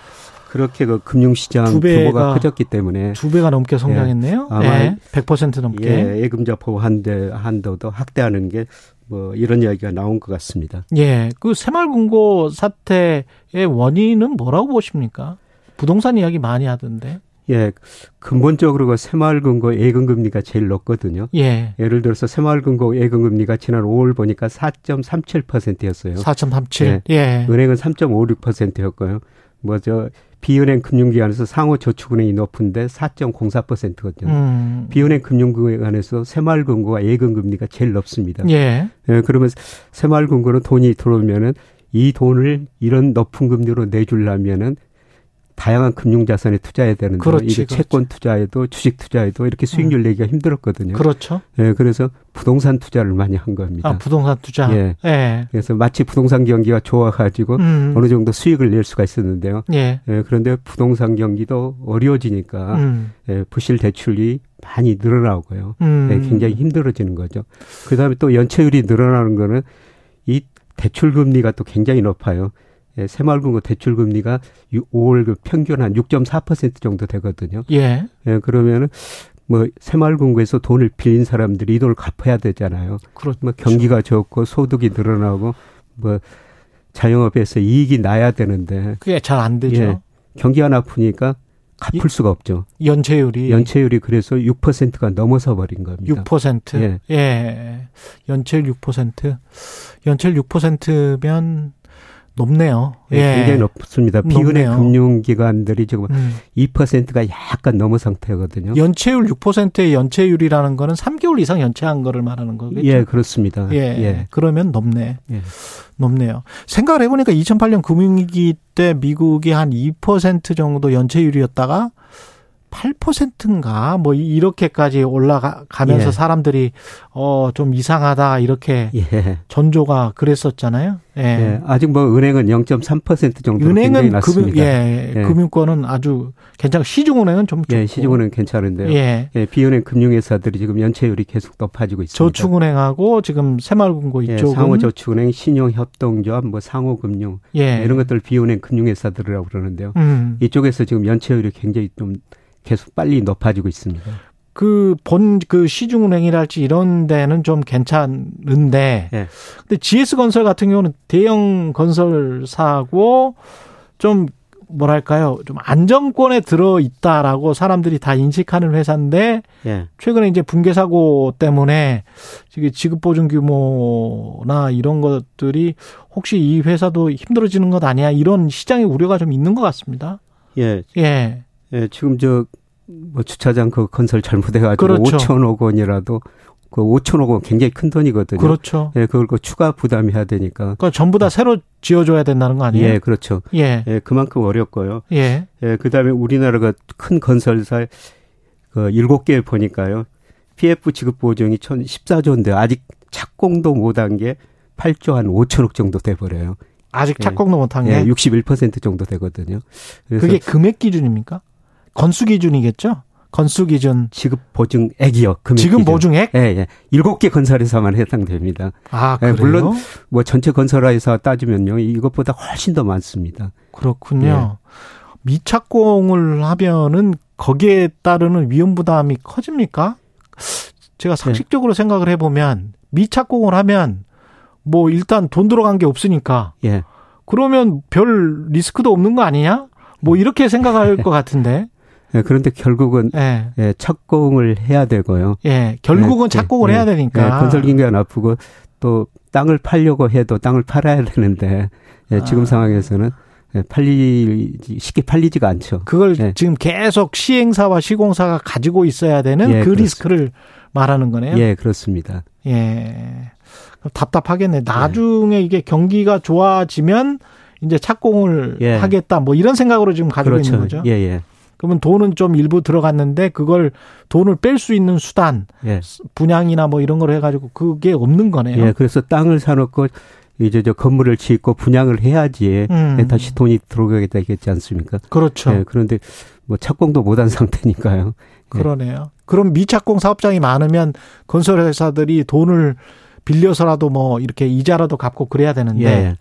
그렇게 그 금융시장 두 배가 규모가 커졌기 때문에 두 배가 넘게 성장했네요. 예. 아마 예. 100% 넘게. 예, 예금자 보호 한대 한도도 확대하는 게 뭐 이런 이야기가 나온 것 같습니다. 예. 그 새마을금고 사태의 원인은 뭐라고 보십니까? 부동산 이야기 많이 하던데. 예, 근본적으로 그 새마을금고 예금금리가 제일 높거든요. 예. 예를 들어서 새마을금고 예금금리가 지난 5월 보니까 4.37%였어요. 4.37. 예. 예. 은행은 3.56%였고요. 뭐 저 비은행 금융기관에서 상호 저축은행이 높은데 4.04%거든요. 음. 비은행 금융기관에서 새마을금고가 예금금리가 제일 높습니다. 예. 예, 그러면 새마을금고는 돈이 들어오면은 이 돈을 이런 높은 금리로 내주려면은 다양한 금융자산에 투자해야 되는데 그렇지, 이게 그렇지. 채권 투자에도 주식 투자에도 이렇게 수익률 내기가 힘들었거든요. 그렇죠. 예, 그래서 부동산 투자를 많이 한 겁니다. 아, 부동산 투자. 예. 예. 그래서 마치 부동산 경기가 좋아가지고 음. 어느 정도 수익을 낼 수가 있었는데요. 예. 예, 그런데 부동산 경기도 어려워지니까 음. 예, 부실 대출이 많이 늘어나고요. 음. 예, 굉장히 힘들어지는 거죠. 그 다음에 또 연체율이 늘어나는 거는 이 대출 금리가 또 굉장히 높아요. 예, 새마을금고 대출 금리가 5월 그 평균 한 6.4% 정도 되거든요. 예. 예, 그러면은 뭐 새마을금고에서 돈을 빌린 사람들이 이 돈을 갚아야 되잖아요. 그렇죠. 뭐 경기가 좋고 소득이 늘어나고 뭐 자영업에서 이익이 나야 되는데 그게 잘 안 되죠. 예, 경기가 나쁘니까 갚을 수가 없죠. 연체율이 연체율이 그래서 6%가 넘어서 버린 겁니다. 6%. 예. 예. 연체율 6%. 연체율 6%면 높네요. 예, 예. 굉장히 높습니다. 비은행 높네요. 금융기관들이 지금 음. 2%가 약간 넘어 상태거든요. 연체율 6%의 연체율이라는 거는 3개월 이상 연체한 거를 말하는 거겠죠. 예, 그렇습니다. 예. 예. 그러면 높네. 예. 높네요. 생각을 해보니까 2008년 금융위기 때 미국이 한 2% 정도 연체율이었다가 8%인가 뭐 이렇게까지 올라가면서 예. 사람들이 어 좀 이상하다 이렇게 예. 전조가 그랬었잖아요. 예. 예, 아직 뭐 은행은 0.3% 정도 은행은 금융 낮습니다. 예, 예. 금융권은 아주 괜찮고 시중은행은 좀 좋고 예, 시중은행 괜찮은데요. 예. 예, 비은행 금융회사들이 지금 연체율이 계속 높아지고 있습니다. 저축은행하고 지금 새마을금고 예, 이쪽은 상호저축은행, 신용협동조합, 뭐 상호금융 예. 이런 것들 비은행 금융회사들이라고 그러는데요. 음. 이쪽에서 지금 연체율이 굉장히 좀 계속 빨리 높아지고 있습니다. 그 본 그 시중은행이랄지 이런 데는 좀 괜찮은데 예. 근데 GS건설 같은 경우는 대형 건설사고 좀 뭐랄까요 좀 안정권에 들어 있다라고 사람들이 다 인식하는 회사인데 예. 최근에 이제 붕괴 사고 때문에 지금 지급 보증 규모나 이런 것들이 혹시 이 회사도 힘들어지는 것 아니야 이런 시장의 우려가 좀 있는 것 같습니다. 예. 예. 예, 지금 저, 뭐 주차장 그 건설 잘못해가지고 그렇죠. 5천억 원이라도 그 5천억 원 굉장히 큰 돈이거든요. 그렇죠. 예, 그걸 그 추가 부담해야 되니까. 그러니까 전부 다 새로 지어줘야 된다는 거 아니에요? 예, 그렇죠. 예. 예, 그만큼 어렵고요. 예. 예, 그 다음에 우리나라가 큰 건설사 그 일곱 개 보니까요. PF 지급 보증이 1014조인데 아직 착공도 못한 게 8조 한 5천억 정도 돼버려요. 아직 예. 착공도 못한 게 예, 61% 정도 되거든요. 그게 금액 기준입니까? 건수 기준이겠죠? 건수 기준. 지급 보증액이요. 금액 지금 기준. 보증액? 예, 예. 일곱 개 건설회사만 해당됩니다. 아, 예, 그래요? 물론 뭐 전체 건설회사 따지면요. 이것보다 훨씬 더 많습니다. 그렇군요. 미착공을 하면은 거기에 따르는 위험 부담이 커집니까? 제가 상식적으로 생각을 해 보면 미착공을 하면 뭐 일단 돈 들어간 게 없으니까 예. 그러면 별 리스크도 없는 거 아니냐? 뭐 이렇게 생각할 것 같은데. 예, 그런데 결국은 예. 예, 착공을 해야 되고요. 예, 결국은 예, 착공을 예, 해야 되니까. 예, 건설 경기가 나쁘고 또 땅을 팔려고 해도 땅을 팔아야 되는데 예, 지금 아. 상황에서는 예, 팔리지 쉽게 팔리지가 않죠. 그걸 예. 지금 계속 시행사와 시공사가 가지고 있어야 되는 예, 그 그렇습니다. 리스크를 말하는 거네요. 예, 그렇습니다. 예. 답답하겠네. 나중에 이게 경기가 좋아지면 이제 착공을 예. 하겠다. 뭐 이런 생각으로 지금 가지고 그렇죠. 있는 거죠. 예, 예. 그러면 돈은 좀 일부 들어갔는데 그걸 돈을 뺄 수 있는 수단, 예. 분양이나 뭐 이런 걸 해가지고 그게 없는 거네요. 예, 그래서 땅을 사놓고 이제 저 건물을 짓고 분양을 해야지 음. 예, 다시 돈이 들어가게 되겠지 않습니까? 그렇죠. 예, 그런데 뭐 착공도 못한 상태니까요. 예. 그러네요. 그럼 미착공 사업장이 많으면 건설 회사들이 돈을 빌려서라도 뭐 이렇게 이자라도 갚고 그래야 되는데 예.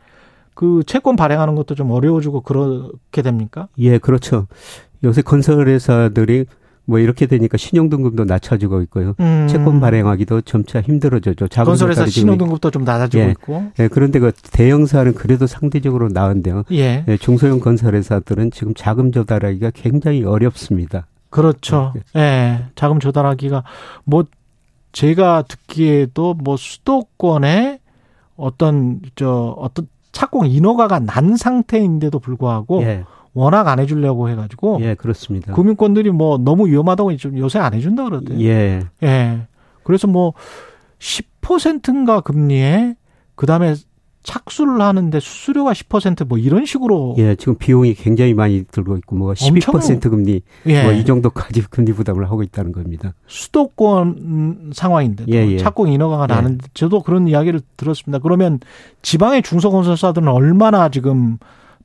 그 채권 발행하는 것도 좀 어려워지고 그렇게 됩니까? 예, 그렇죠. 요새 건설회사들이 뭐 이렇게 되니까 신용등급도 낮춰지고 있고요. 음. 채권 발행하기도 점차 힘들어졌죠. 작은 건설회사 신용등급도 좀 낮아지고 예. 있고. 예, 그런데 그 대형사는 그래도 상대적으로 나은데요. 예. 예, 중소형 건설회사들은 지금 자금 조달하기가 굉장히 어렵습니다. 그렇죠. 예. 네, 자금 조달하기가 뭐 제가 듣기에도 뭐 수도권에 어떤 저 어떤 착공 인허가가 난 상태인데도 불구하고 예. 워낙 안 해주려고 해가지고 예 그렇습니다. 구민권들이 뭐 너무 위험하다고 좀 요새 안 해준다 그러대요. 예. 예. 그래서 뭐 10%인가 금리에 그 다음에 착수를 하는데 수수료가 10%뭐 이런 식으로 예, 지금 비용이 굉장히 많이 들고 있고 뭐 12% 금리 예. 뭐이 정도까지 금리 부담을 하고 있다는 겁니다. 수도권 상황인데 예, 예. 착공 인허가가 예. 나는데 저도 그런 이야기를 들었습니다. 그러면 지방의 중소건설사들은 얼마나 지금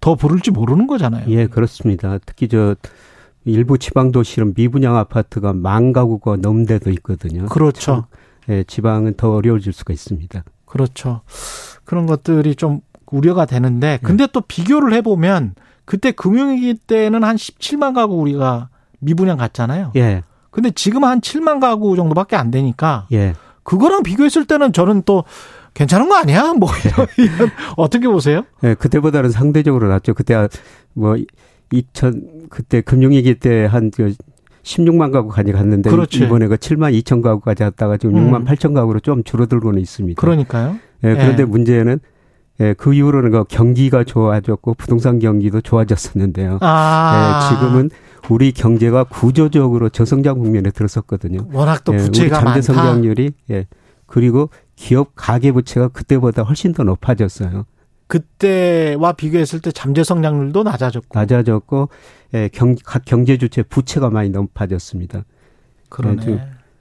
더 부를지 모르는 거잖아요. 예, 그렇습니다. 특히 저 일부 지방 도시는 미분양 아파트가 만 가구가 넘는 데도 있거든요. 그렇죠. 예, 지방은 더 어려워질 수가 있습니다. 그렇죠. 그런 것들이 좀 우려가 되는데 근데 또 비교를 해 보면 그때 금융위기 때는 한 17만 가구 우리가 미분양 갔잖아요. 예. 근데 지금 한 7만 가구 정도밖에 안 되니까 예. 그거랑 비교했을 때는 저는 또 괜찮은 거 아니야? 뭐 이런, 이런 어떻게 보세요? 예, 그때보다는 상대적으로 낫죠. 그때 뭐 2000 그때 금융위기 때 한그 16만 가구까지 갔는데 그렇지. 이번에 그 7만 2천 가구까지 갔다가 지금 음. 6만 8천 가구로 좀 줄어들고는 있습니다. 그러니까요. 예, 그런데 예. 문제는 예, 그 이후로는 그 경기가 좋아졌고 부동산 경기도 좋아졌었는데요. 아. 예, 지금은 우리 경제가 구조적으로 저성장 국면에 들었었거든요. 워낙 또 부채가 예, 우리 잠재 성장률이 예. 그리고 기업 가계 부채가 그때보다 훨씬 더 높아졌어요. 그때와 비교했을 때 잠재 성장률도 낮아졌고 낮아졌고 예, 경, 각 경제 주체 부채가 많이 높아졌습니다. 그러네.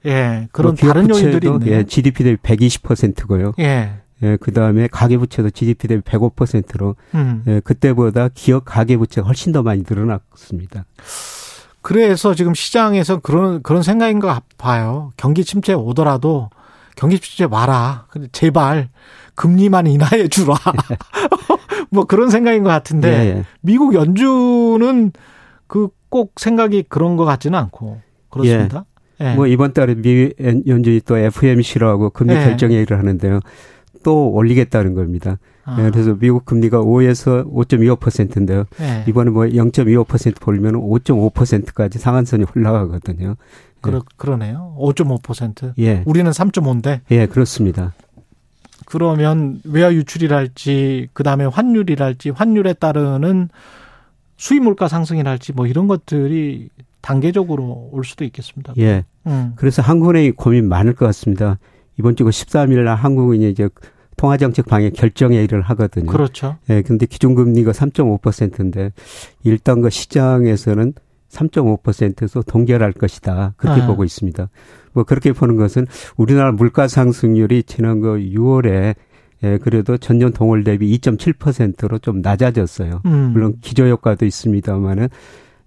예, 예 그런 뭐 다른 요인들이 있네. 예, GDP 대비 120%고요. 예. 예, 그 다음에 가계부채도 GDP 대비 105%로, 음. 예, 그때보다 기업 가계부채가 훨씬 더 많이 늘어났습니다. 그래서 지금 시장에서 그런, 그런 생각인 것 봐요. 경기 침체 오더라도 경기 침체 와라. 근데 제발 금리만 인하해 주라. 뭐 그런 생각인 것 같은데, 예, 예. 미국 연준은 그 꼭 생각이 그런 것 같지는 않고, 그렇습니다. 예. 예. 뭐 이번 달에 미 연준이 또 FMC로 하고 금리 예. 결정 회의를 하는데요. 또 올리겠다는 겁니다. 아. 네, 그래서 미국 금리가 5에서 5.25%인데요. 네. 이번에 뭐 0.25% 벌면 5.5%까지 상한선이 올라가거든요. 그러, 네. 그러네요. 5.5%. 예. 우리는 3.5인데. 예, 그렇습니다. 그러면 외화 유출이랄지 그다음에 환율이랄지 환율에 따르는 수입 물가 상승이랄지 뭐 이런 것들이 단계적으로 올 수도 있겠습니다. 예. 음. 그래서 한국은행이 고민 많을 것 같습니다. 이번 주 13일 날 한국은행이 이제 통화정책 방향 결정회의를 하거든요. 그렇죠. 예, 근데 기준금리가 3.5%인데 일단 그 시장에서는 3.5%에서 동결할 것이다. 그렇게 네. 보고 있습니다. 뭐 그렇게 보는 것은 우리나라 물가 상승률이 지난 그 6월에 예, 그래도 전년 동월 대비 2.7%로 좀 낮아졌어요. 음. 물론 기저 효과도 있습니다만은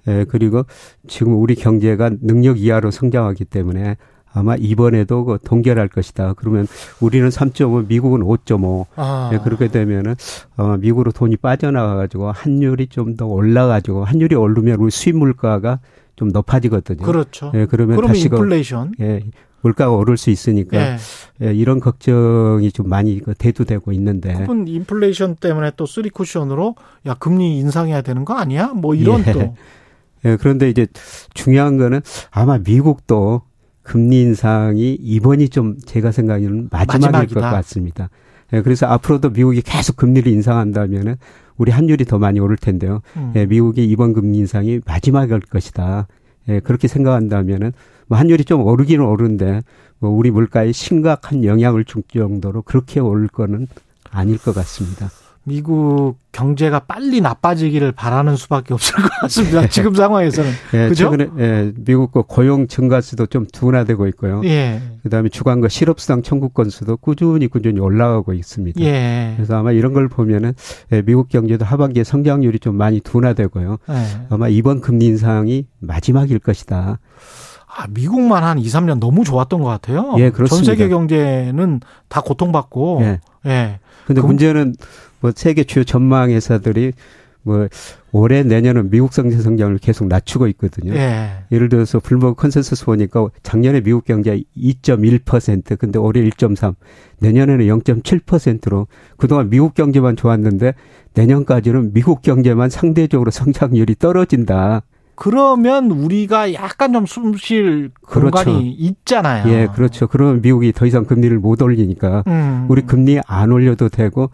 예, 그리고 지금 우리 경제가 능력 이하로 성장하기 때문에 아마 이번에도 그 동결할 것이다. 그러면 우리는 3.5, 미국은 5.5. 아. 네, 그렇게 되면은 아마 미국으로 돈이 빠져나가가지고 환율이 좀 더 올라가지고 환율이 오르면 우리 수입 물가가 좀 높아지거든요. 그렇죠. 예, 그러면 그러면 다시 인플레이션. 그, 예, 물가가 오를 수 있으니까 예. 예, 이런 걱정이 좀 많이 그 대두되고 있는데. 그분 인플레이션 때문에 또 쓰리 쿠션으로 야 금리 인상해야 되는 거 아니야? 뭐 이런 예. 또. 예, 그런데 이제 중요한 거는 아마 미국도 금리 인상이 이번이 좀 제가 생각에는 마지막일 마지막이다. 것 같습니다. 예, 그래서 앞으로도 미국이 계속 금리를 인상한다면은 우리 환율이 더 많이 오를 텐데요. 음. 예, 미국이 이번 금리 인상이 마지막일 것이다. 예, 그렇게 생각한다면은 뭐 환율이 좀 오르기는 오르는데 뭐 우리 물가에 심각한 영향을 줄 정도로 그렇게 오를 거는 아닐 것 같습니다. 미국 경제가 빨리 나빠지기를 바라는 수밖에 없을 것 같습니다. 네. 지금 상황에서는. 예, 그죠? 최근에 예, 미국 거 고용 증가수도 좀 둔화되고 있고요. 예. 그다음에 주간과 실업수당 청구 건수도 꾸준히 꾸준히 올라가고 있습니다. 예. 그래서 아마 이런 걸 보면은 예, 미국 경제도 하반기에 성장률이 좀 많이 둔화되고요. 예. 아마 이번 금리 인상이 마지막일 것이다. 아, 미국만 한 2, 3년 너무 좋았던 것 같아요. 예, 그렇습니다. 전 세계 경제는 다 고통받고. 예. 예. 근데 그, 문제는 뭐 세계 주요 전망 회사들이 뭐 올해 내년은 미국 경제 성장을 계속 낮추고 있거든요. 예. 예를 들어서 블룸버그 컨센서스 보니까 작년에 미국 경제 2.1% 근데 올해 1.3 내년에는 0.7%로 그동안 미국 경제만 좋았는데 내년까지는 미국 경제만 상대적으로 성장률이 떨어진다. 그러면 우리가 약간 좀 숨쉴 그렇죠. 공간이 있잖아요. 예, 그렇죠. 그러면 미국이 더 이상 금리를 못 올리니까 음. 우리 금리 안 올려도 되고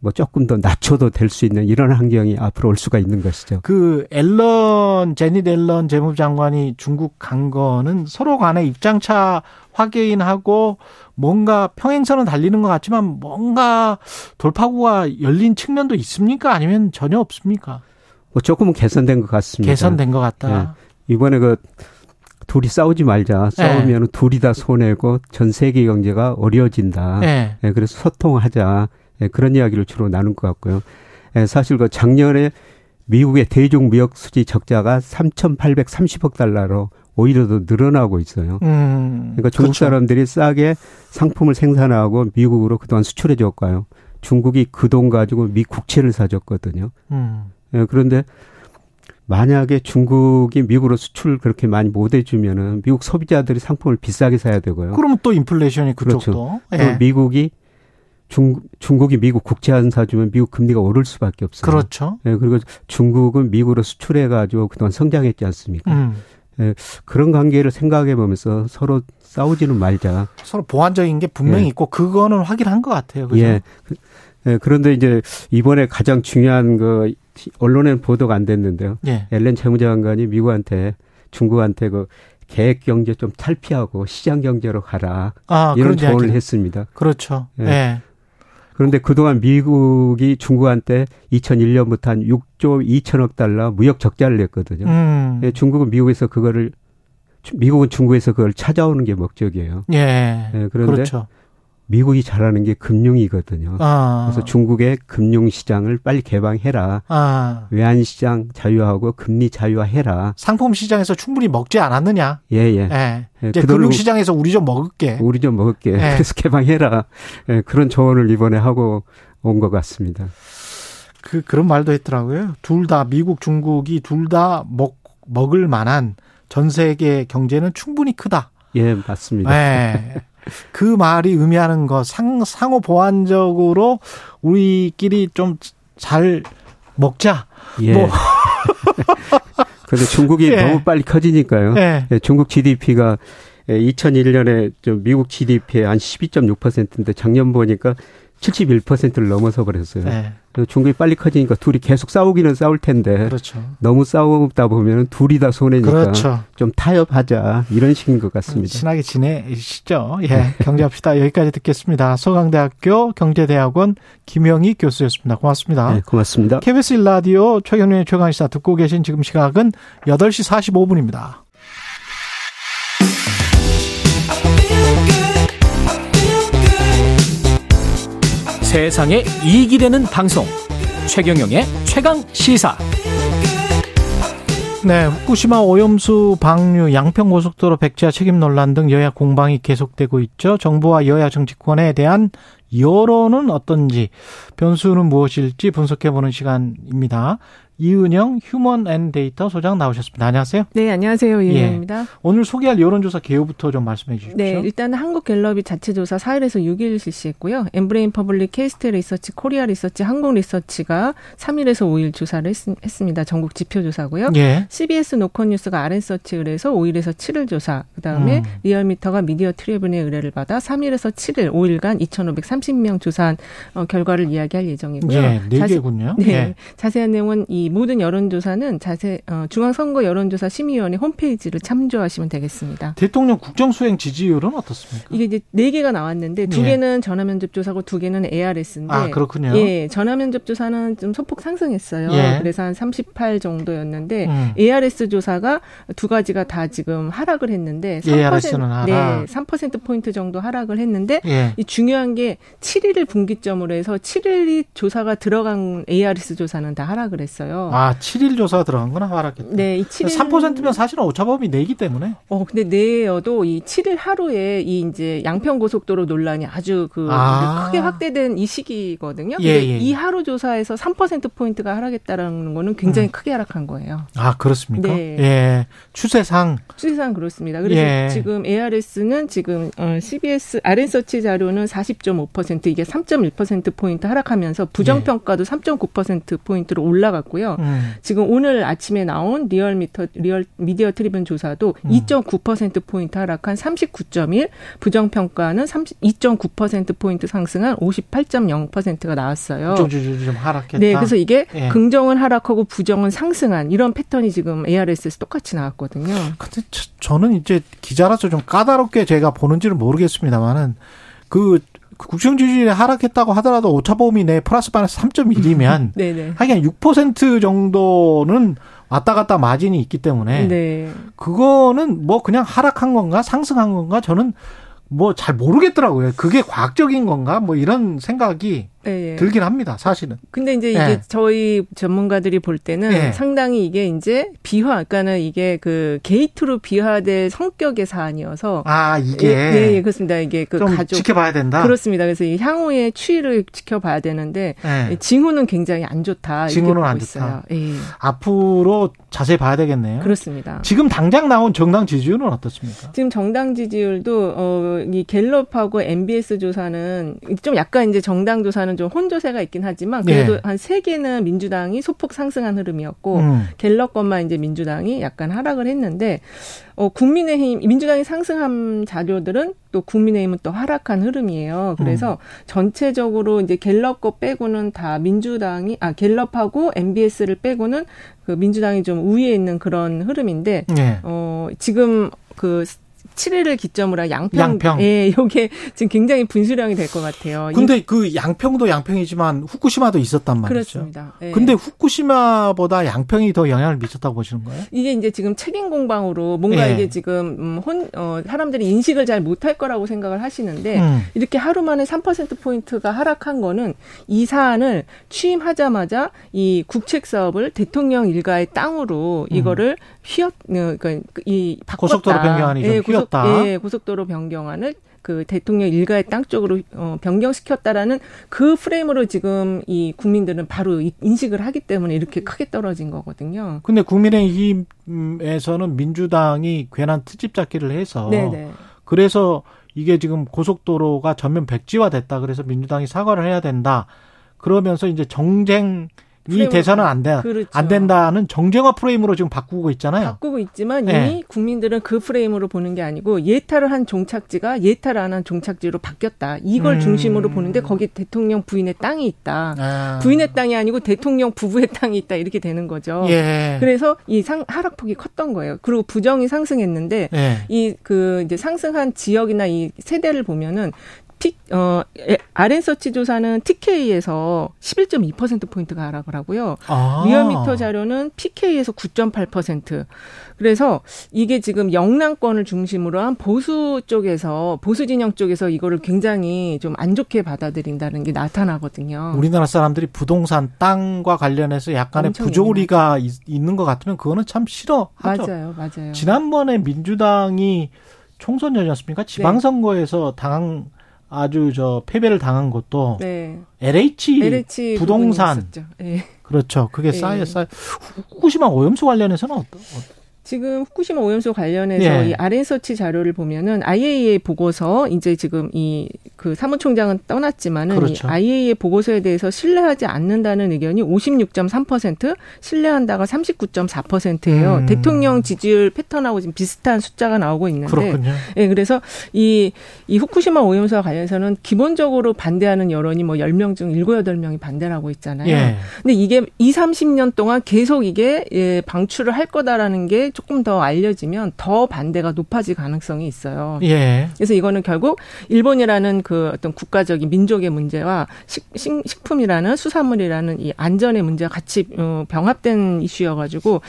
뭐 조금 더 낮춰도 될 수 있는 이런 환경이 앞으로 올 수가 있는 것이죠. 그 앨런 제닛 앨런 재무장관이 중국 간 거는 서로 간에 입장차 확인하고 뭔가 평행선은 달리는 것 같지만 뭔가 돌파구가 열린 측면도 있습니까? 아니면 전혀 없습니까? 뭐 조금은 개선된 것 같습니다. 개선된 것 같다. 예. 이번에 그 둘이 싸우지 말자. 싸우면 네. 둘이 다 손해고 전 세계 경제가 어려워진다. 네. 예, 그래서 소통하자. 예, 그런 이야기를 주로 나눈 것 같고요. 예, 사실 그 작년에 미국의 대중 무역 수지 적자가 3,830억 달러로 오히려 더 늘어나고 있어요. 음, 그러니까 중국 그렇죠. 사람들이 싸게 상품을 생산하고 미국으로 그동안 수출해 줬고요. 중국이 그 돈 가지고 미 국채를 사줬거든요. 음. 예, 그런데 만약에 중국이 미국으로 수출 그렇게 많이 못 해주면은 미국 소비자들이 상품을 비싸게 사야 되고요. 그러면 또 인플레이션이 그쪽도. 그렇죠. 또 예. 미국이 중, 중국이 미국 국채 안 사주면 미국 금리가 오를 수밖에 없어요. 그렇죠. 예, 그리고 중국은 미국으로 수출해 가지고 그동안 성장했지 않습니까? 음. 예, 그런 관계를 생각해 보면서 서로 싸우지는 말자. 서로 보완적인 게 분명히 예. 있고 그거는 확인한 것 같아요. 그죠? 예. 그- 예, 그런데 이제 이번에 가장 중요한 그 언론에는 보도가 안 됐는데요. 예. 앨런 재무장관이 미국한테 중국한테 그 계획 경제 좀 탈피하고 시장 경제로 가라. 아, 이런 조언을 이야기를. 했습니다. 그렇죠. 예. 예. 그런데 그동안 미국이 중국한테 2001년부터 한 6조 2천억 달러 무역 적자를 냈거든요. 음. 예, 중국은 미국에서 그거를 미국은 중국에서 그걸 찾아오는 게 목적이에요. 예. 예, 그런데 그렇죠. 미국이 잘하는 게 금융이거든요. 아. 그래서 중국의 금융 시장을 빨리 개방해라. 아. 외환 시장 자유화하고 금리 자유화해라. 상품 시장에서 충분히 먹지 않았느냐? 예, 예. 예. 예, 이제 금융 시장에서 우리 좀 먹을게. 우리 좀 먹을게. 예. 그래서 개방해라. 예, 그런 조언을 이번에 하고 온 것 같습니다. 그 그런 말도 했더라고요. 둘 다 미국, 중국이 둘 다 먹 먹을 만한 전 세계 경제는 충분히 크다. 예, 맞습니다. 네. 그 말이 의미하는 거 상, 상호 보완적으로 우리끼리 좀 잘 먹자. 예. 뭐 그런데 중국이 예. 너무 빨리 커지니까요. 예. 예, 중국 GDP가 2001년에 좀 미국 GDP의 한 12.6%인데 작년 보니까 71%를 넘어서 버렸어요. 네. 그래서 중국이 빨리 커지니까 둘이 계속 싸우기는 싸울 텐데 그렇죠. 너무 싸우다 보면 둘이 다 손해니까 그렇죠. 좀 타협하자 이런 식인 것 같습니다. 친하게 지내시죠. 예. 경제합시다. 여기까지 듣겠습니다. 서강대학교 경제대학원 김영희 교수였습니다. 고맙습니다. 네, 고맙습니다. KBS 일라디오 최경련의 최강시사 듣고 계신 지금 시각은 8시 45분입니다. 세상에 이익이 되는 방송 최경영의 최강 시사 네, 후쿠시마 오염수 방류, 양평고속도로 백지화 책임 논란 등 여야 공방이 계속되고 있죠. 정부와 여야 정치권에 대한 여론은 어떤지, 변수는 무엇일지 분석해보는 시간입니다. 이은영 휴먼 앤 데이터 소장 나오셨습니다. 안녕하세요. 네, 안녕하세요. 예. 이은영입니다. 오늘 소개할 여론조사 개요부터 좀 말씀해 주십시오. 네, 일단 한국갤럽이 자체조사 4일에서 6일 실시했고요. 엠브레인 퍼블릭, 케이스탯 리서치, 코리아 리서치, 한국 리서치가 3일에서 5일 조사를 했, 습니다 전국 지표 조사고요. 예. CBS 노컷뉴스가 알앤써치 의뢰해서 5일에서 7일 조사, 그 다음에 음. 리얼미터가 미디어 트리뷴의 의뢰를 받아 3일에서 7일 5일간 2,530명 조사한 어, 결과를 이야기할 예정이고요. 예, 네 자세- 개군요. 네. 예. 자세한 내용은 이 모든 여론조사는 자세 어, 중앙선거 여론조사 심의위원회 홈페이지를 참조하시면 되겠습니다. 대통령 국정수행 지지율은 어떻습니까? 이게 이제 네 개가 나왔는데 두 예. 개는 전화면접 조사고 두 개는 ARS인데 아, 그렇군요. 예, 전화면접 조사는 좀 소폭 상승했어요. 예. 그래서 한 38 정도였는데 음. ARS 조사가 두 가지가 다 지금 하락을 했는데 3% ARS 는 하락. 네, 3% 포인트 정도 하락을 했는데 예. 이 중요한 게 7일을 분기점으로 해서 7일이 조사가 들어간 ARS 조사는 다 하락을 했어요. 아, 7일 조사 들어간 거나 하락했다. 네, 이 7일 3%면 사실은 오차범위 내기 때문에. 어, 근데 내여도 이 7일 하루에 이 이제 양평 고속도로 논란이 아주 그 아. 크게 확대된 이 시기거든요. 예, 예. 이 하루 조사에서 3% 포인트가 하락했다라는 거는 굉장히 크게 하락한 거예요. 아, 그렇습니까? 네. 예. 추세상. 추세상 그렇습니다. 그래서 예. 지금 ARS는 지금 어, CBS 알앤써치 자료는 40.5% 이게 3.1% 포인트 하락하면서 부정 평가도 3.9% 포인트로 올라갔고요. 있고요. 음. 지금 오늘 아침에 나온 리얼 미터 리얼 미디어 트리뷴 조사도 음. 2.9% 포인트 하락한 39.1, 부정 평가는 30 2.9% 포인트 상승한 58.0%가 나왔어요. 좀, 좀, 좀, 좀 하락했다. 네, 그래서 이게 예. 긍정은 하락하고 부정은 상승한 이런 패턴이 지금 ARS에서 똑같이 나왔거든요. 근데 저- 저는 이제 기자라서 좀 까다롭게 제가 보는지는 모르겠습니다만은 그 국정 지지율이 하락했다고 하더라도 오차범위 내 플러스 마이너스 3.1이면 네네. 하긴 6% 정도는 왔다 갔다 마진이 있기 때문에 네. 그거는 뭐 그냥 하락한 건가 상승한 건가 저는 뭐 잘 모르겠더라고요. 그게 과학적인 건가 뭐 이런 생각이 네. 들긴 합니다. 사실은. 근데 이제 이게 예. 저희 전문가들이 볼 때는 예. 상당히 이게 이제 비화, 그러니까는 이게 그 게이트로 비화될 성격의 사안이어서 아 이게 예, 예, 예, 그렇습니다. 이게 그좀 가족 지켜봐야 된다. 그렇습니다. 그래서 이 향후의 추이를 지켜봐야 되는데 예. 징후는 굉장히 안 좋다. 징후는 안. 좋다. 예. 앞으로 자세히 봐야 되겠네요. 그렇습니다. 지금 당장 나온 정당 지지율은 어떻습니까? 지금 정당 지지율도 어 이 갤럽하고 MBS 조사는 좀 약간 이제 정당 조사는 좀 혼조세가 있긴 하지만 그래도 예. 한세 개는 민주당이 소폭 상승한 흐름이었고 음. 갤럽 것만 이제 민주당이 약간 하락을 했는데 어 국민의힘 민주당이 상승한 자료들은 또 국민의힘은 또 하락한 흐름이에요. 그래서 전체적으로 이제 갤럽 거 빼고는 다 민주당이 아 갤럽하고 MBS를 빼고는 그 민주당이 좀 우위에 있는 그런 흐름인데 예. 어, 지금 그 7일을 기점으로 한 양평, 양평. 예, 요게 지금 굉장히 분수령이 될 것 같아요. 근데 그 양평도 양평이지만 후쿠시마도 있었단 말이죠. 그렇습니다. 예. 근데 후쿠시마보다 양평이 더 영향을 미쳤다고 보시는 거예요? 이게 이제 지금 책임 공방으로 뭔가 예. 이게 지금 음, 혼 어, 사람들이 인식을 잘 못할 거라고 생각을 하시는데 음. 이렇게 하루 만에 3% 포인트가 하락한 거는 이 사안을 취임하자마자 이 국책 사업을 대통령 일가의 땅으로 이거를 휘었 어, 그러니까 이 바꿨다. 음. 고속도로 변경안이 좀 고속- 휘었다. 예, 고속도로 변경안을 그 대통령 일가의 땅 쪽으로 어, 변경시켰다라는 그 프레임으로 지금 이 국민들은 바로 이- 인식을 하기 때문에 이렇게 크게 떨어진 거거든요. 근데 국민의힘에서는 민주당이 괜한 트집 잡기를 해서 네네. 그래서 이게 지금 고속도로가 전면 백지화 됐다. 그래서 민주당이 사과를 해야 된다. 그러면서 이제 정쟁 이 돼서는 안 돼. 그렇죠. 안 된다는 정쟁화 프레임으로 지금 바꾸고 있잖아요. 바꾸고 있지만 네. 이미 국민들은 그 프레임으로 보는 게 아니고 예탈을 한 종착지가 예탈 안한 종착지로 바뀌었다. 이걸 음. 중심으로 보는데 거기 대통령 부인의 땅이 있다. 아. 부인의 땅이 아니고 대통령 부부의 땅이 있다. 이렇게 되는 거죠. 예. 그래서 이 상, 하락폭이 컸던 거예요. 그리고 부정이 상승했는데 예. 이그 이제 상승한 지역이나 이 세대를 보면은 티, 어, 에- 알앤써치 조사는 TK에서 11.2% 포인트가 하락을 하고요. 아. 리얼미터 자료는 PK에서 9.8%. 그래서 이게 지금 영남권을 중심으로 한 보수 쪽에서 보수 진영 쪽에서 이거를 굉장히 좀 안 좋게 받아들인다는 게 나타나거든요. 우리나라 사람들이 부동산 땅과 관련해서 약간의 부조리가 있, 있는 것 같으면 그거는 참 싫어하죠. 맞아요, 맞아요. 지난번에 민주당이 총선이었습니까? 지방선거에서 당한 아주 저 패배를 당한 것도 네. LH, LH 부동산. 예. 그렇죠. 그게 예. 쌓여 쌓여 후쿠시마 오염수 관련해서는 어떤 지금 후쿠시마 오염수 관련해서 예. 이 아랜서치 자료를 보면은 IAEA 보고서 이제 지금 이 그 사무총장은 떠났지만은 그렇죠. 이 IAEA 보고서에 대해서 신뢰하지 않는다는 의견이 56.3%, 신뢰한다가 39.4%예요. 음. 대통령 지지율 패턴하고 지금 비슷한 숫자가 나오고 있는데 그렇군요. 예, 그래서 이, 이 후쿠시마 오염수와 관련해서는 기본적으로 반대하는 여론이 뭐 10명 중 7, 8명이 반대를 하고 있잖아요. 예. 근데 이게 2, 30년 동안 계속 이게 예, 방출을 할 거다라는 게 조금 더 알려지면 더 반대가 높아질 가능성이 있어요. 예. 그래서 이거는 결국 일본이라는 그 어떤 국가적인 민족의 문제와 식, 식, 식품이라는 수산물이라는 이 안전의 문제가 같이 어, 병합된 이슈여가지고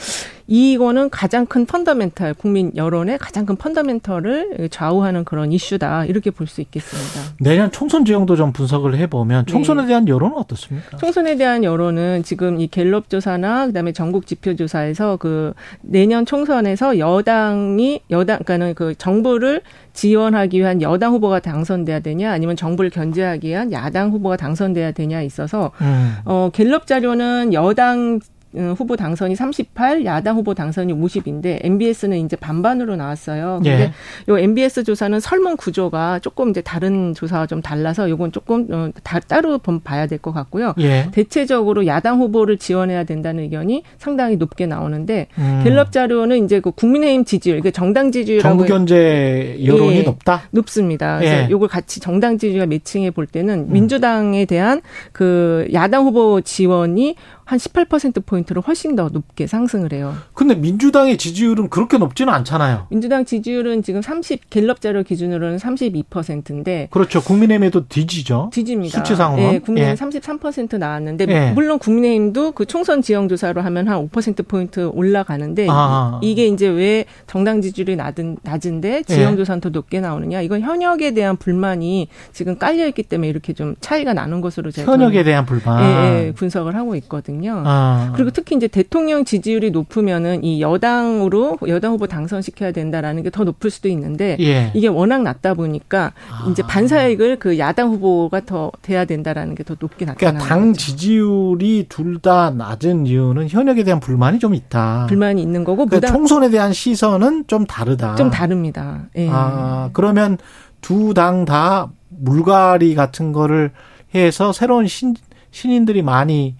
이거는 가장 큰 펀더멘탈 국민 여론의 가장 큰 펀더멘털을 좌우하는 그런 이슈다 이렇게 볼 수 있겠습니다. 내년 총선 지형도 좀 분석을 해보면 총선에 네. 대한 여론은 어떻습니까? 총선에 대한 여론은 지금 이 갤럽 조사나 그다음에 전국 지표 조사에서 그 내년 총선에서 여당이 여당 그러니까는 그 정부를 지원하기 위한 여당 후보가 당선돼야 되냐 아니면 정부를 견제하기 위한 야당 후보가 당선돼야 되냐 있어서 음. 어 갤럽 자료는 여당 음, 후보 당선이 38, 야당 후보 당선이 50인데 MBS는 이제 반반으로 나왔어요. 근데 예. 요 MBS 조사는 설문 구조가 조금 이제 다른 조사와 좀 달라서 요건 조금 어, 다, 따로 좀 봐야 될 것 같고요. 예. 대체적으로 야당 후보를 지원해야 된다는 의견이 상당히 높게 나오는데 음. 갤럽 자료는 이제 그 국민의힘 지지율, 그 정당 지지율하고 정부 견제 여론이 예, 높다. 높습니다. 그래서 예. 요걸 같이 정당 지지율 매칭해 볼 음. 때는 민주당에 대한 그 야당 후보 지원이 한 18%포인트로 훨씬 더 높게 상승을 해요. 근데 민주당의 지지율은 그렇게 높지는 않잖아요. 민주당 지지율은 지금 30 갤럽 자료 기준으로는 32%인데 그렇죠. 국민의힘에도 뒤지죠. 뒤집니다. 수치상으로. 예, 국민의힘 예. 33% 나왔는데 예. 물론 국민의힘도 그 총선 지형 조사로 하면 한 5% 포인트 올라가는데 아. 이게 이제 왜 정당 지지율이 낮은 낮은데 지형 예. 조사는 더 높게 나오느냐? 이건 현역에 대한 불만이 지금 깔려 있기 때문에 이렇게 좀 차이가 나는 것으로 제가 현역에 대한 불만. 예, 예, 분석을 하고 있거든요. 아. 그리고 특히 이제 대통령 지지율이 높으면은 이 여당으로 여당 후보 당선시켜야 된다라는 게 더 높을 수도 있는데 예. 이게 워낙 낮다 보니까 이제 반사익을 그 야당 후보가 더 돼야 된다라는 게 더 높게 나타나는 그러니까 당 지지율이 둘 다 낮은 이유는 현역에 대한 불만이 좀 있다. 불만이 있는 거고 그러니까 총선에 대한 시선은 좀 다르다. 좀 다릅니다. 예. 아, 그러면 두 당 다 물갈이 같은 거를 해서 새로운 신, 신인들이 많이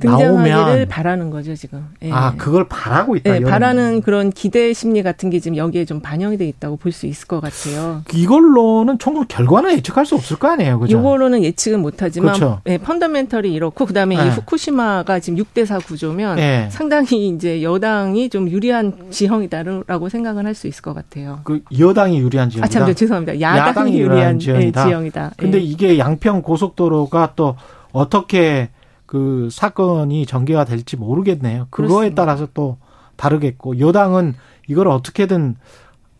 등장하기를 나오면 바라는 거죠 지금. 예. 아, 그걸 바라고 있다. 예. 바라는 그런 기대 심리 같은 게 지금 여기에 좀 반영이 돼 있다고 볼 수 있을 것 같아요. 이걸로는 총선 결과는 예측할 수 없을 거 아니에요. 그죠? 요거로는 예측은 못하지만 그렇죠. 예, 펀더멘털이 이렇고 그다음에 네. 이 후쿠시마가 지금 6대4 구조면 네. 상당히 이제 여당이 좀 유리한 지형이다라고 생각은 할 수 있을 것 같아요. 그 여당이 유리한 지역이다. 아, 참, 저 죄송합니다. 야당이, 유리한 지역이다. 예, 지형이다. 근데 예. 이게 양평 고속도로가 또 어떻게 그 사건이 전개가 될지 모르겠네요. 그거에 그렇습니다. 따라서 또 다르겠고 여당은 이걸 어떻게든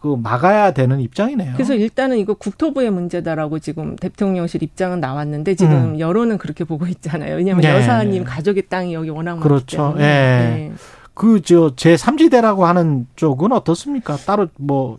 그 막아야 되는 입장이네요. 그래서 일단은 이거 국토부의 문제다라고 지금 대통령실 입장은 나왔는데 지금 음. 여론은 그렇게 보고 있잖아요. 왜냐하면 네. 여사님 가족의 땅이 여기 워낙 많기 그렇죠. 때문에. 예. 네. 그저 제3지대라고 하는 쪽은 어떻습니까? 따로 뭐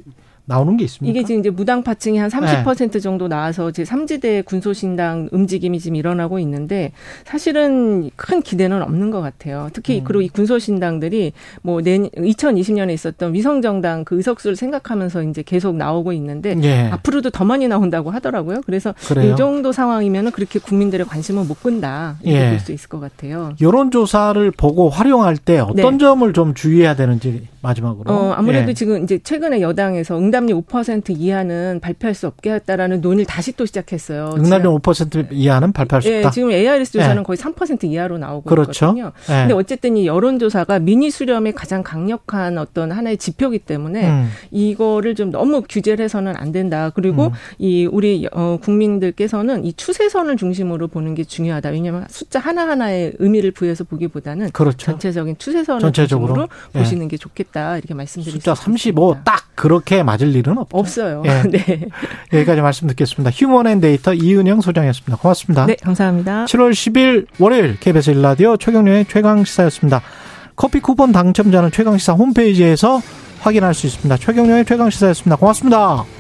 나오는 게 있습니까? 이게 지금 이제 무당 파층이 한 30% 정도 나와서 제 3지대 군소신당 움직임이 지금 일어나고 있는데 사실은 큰 기대는 없는 것 같아요. 특히 음. 그리고 이 군소신당들이 뭐 내, 2020년에 있었던 위성정당 그 의석수를 생각하면서 이제 계속 나오고 있는데 예. 앞으로도 더 많이 나온다고 하더라고요. 그래서 그래요? 이 정도 상황이면은 그렇게 국민들의 관심은 못 끈다 이렇게 예. 볼수 있을 것 같아요. 여론조사를 보고 활용할 때 어떤 네. 점을 좀 주의해야 되는지 마지막으로. 어, 아무래도 예. 지금 이제 최근에 여당에서 응답 률 5% 이하는 발표할 수 없게 했다라는 논의를 다시 또 시작했어요. 응답률 5% 이하는 발표할 수 예, 없다. 지금 ARS 조사는 예. 거의 3% 이하로 나오고 그렇죠. 있거든요. 예. 근데 어쨌든 이 여론조사가 미니 수렴의 가장 강력한 어떤 하나의 지표기 때문에 음. 이거를 좀 너무 규제를 해서는 안 된다. 그리고 음. 이 우리 어, 국민들께서는 이 추세선을 중심으로 보는 게 중요하다. 왜냐하면 숫자 하나 하나의 의미를 부여해서 보기보다는 그렇죠. 전체적인 추세선을 전체적으로. 중심으로 예. 보시는 게 좋겠다. 이렇게 말씀드릴 숫자 수35 딱 그렇게 맞을 일은 없죠. 없어요. 예. 네. 여기까지 말씀 듣겠습니다. 휴먼앤데이터 이은영 소장이었습니다. 고맙습니다. 네, 감사합니다. 7월 10일 월요일 KBS 일라디오 최경련의 최강 시사였습니다. 커피 쿠폰 당첨자는 최강 시사 홈페이지에서 확인할 수 있습니다. 최경련의 최강 시사였습니다. 고맙습니다.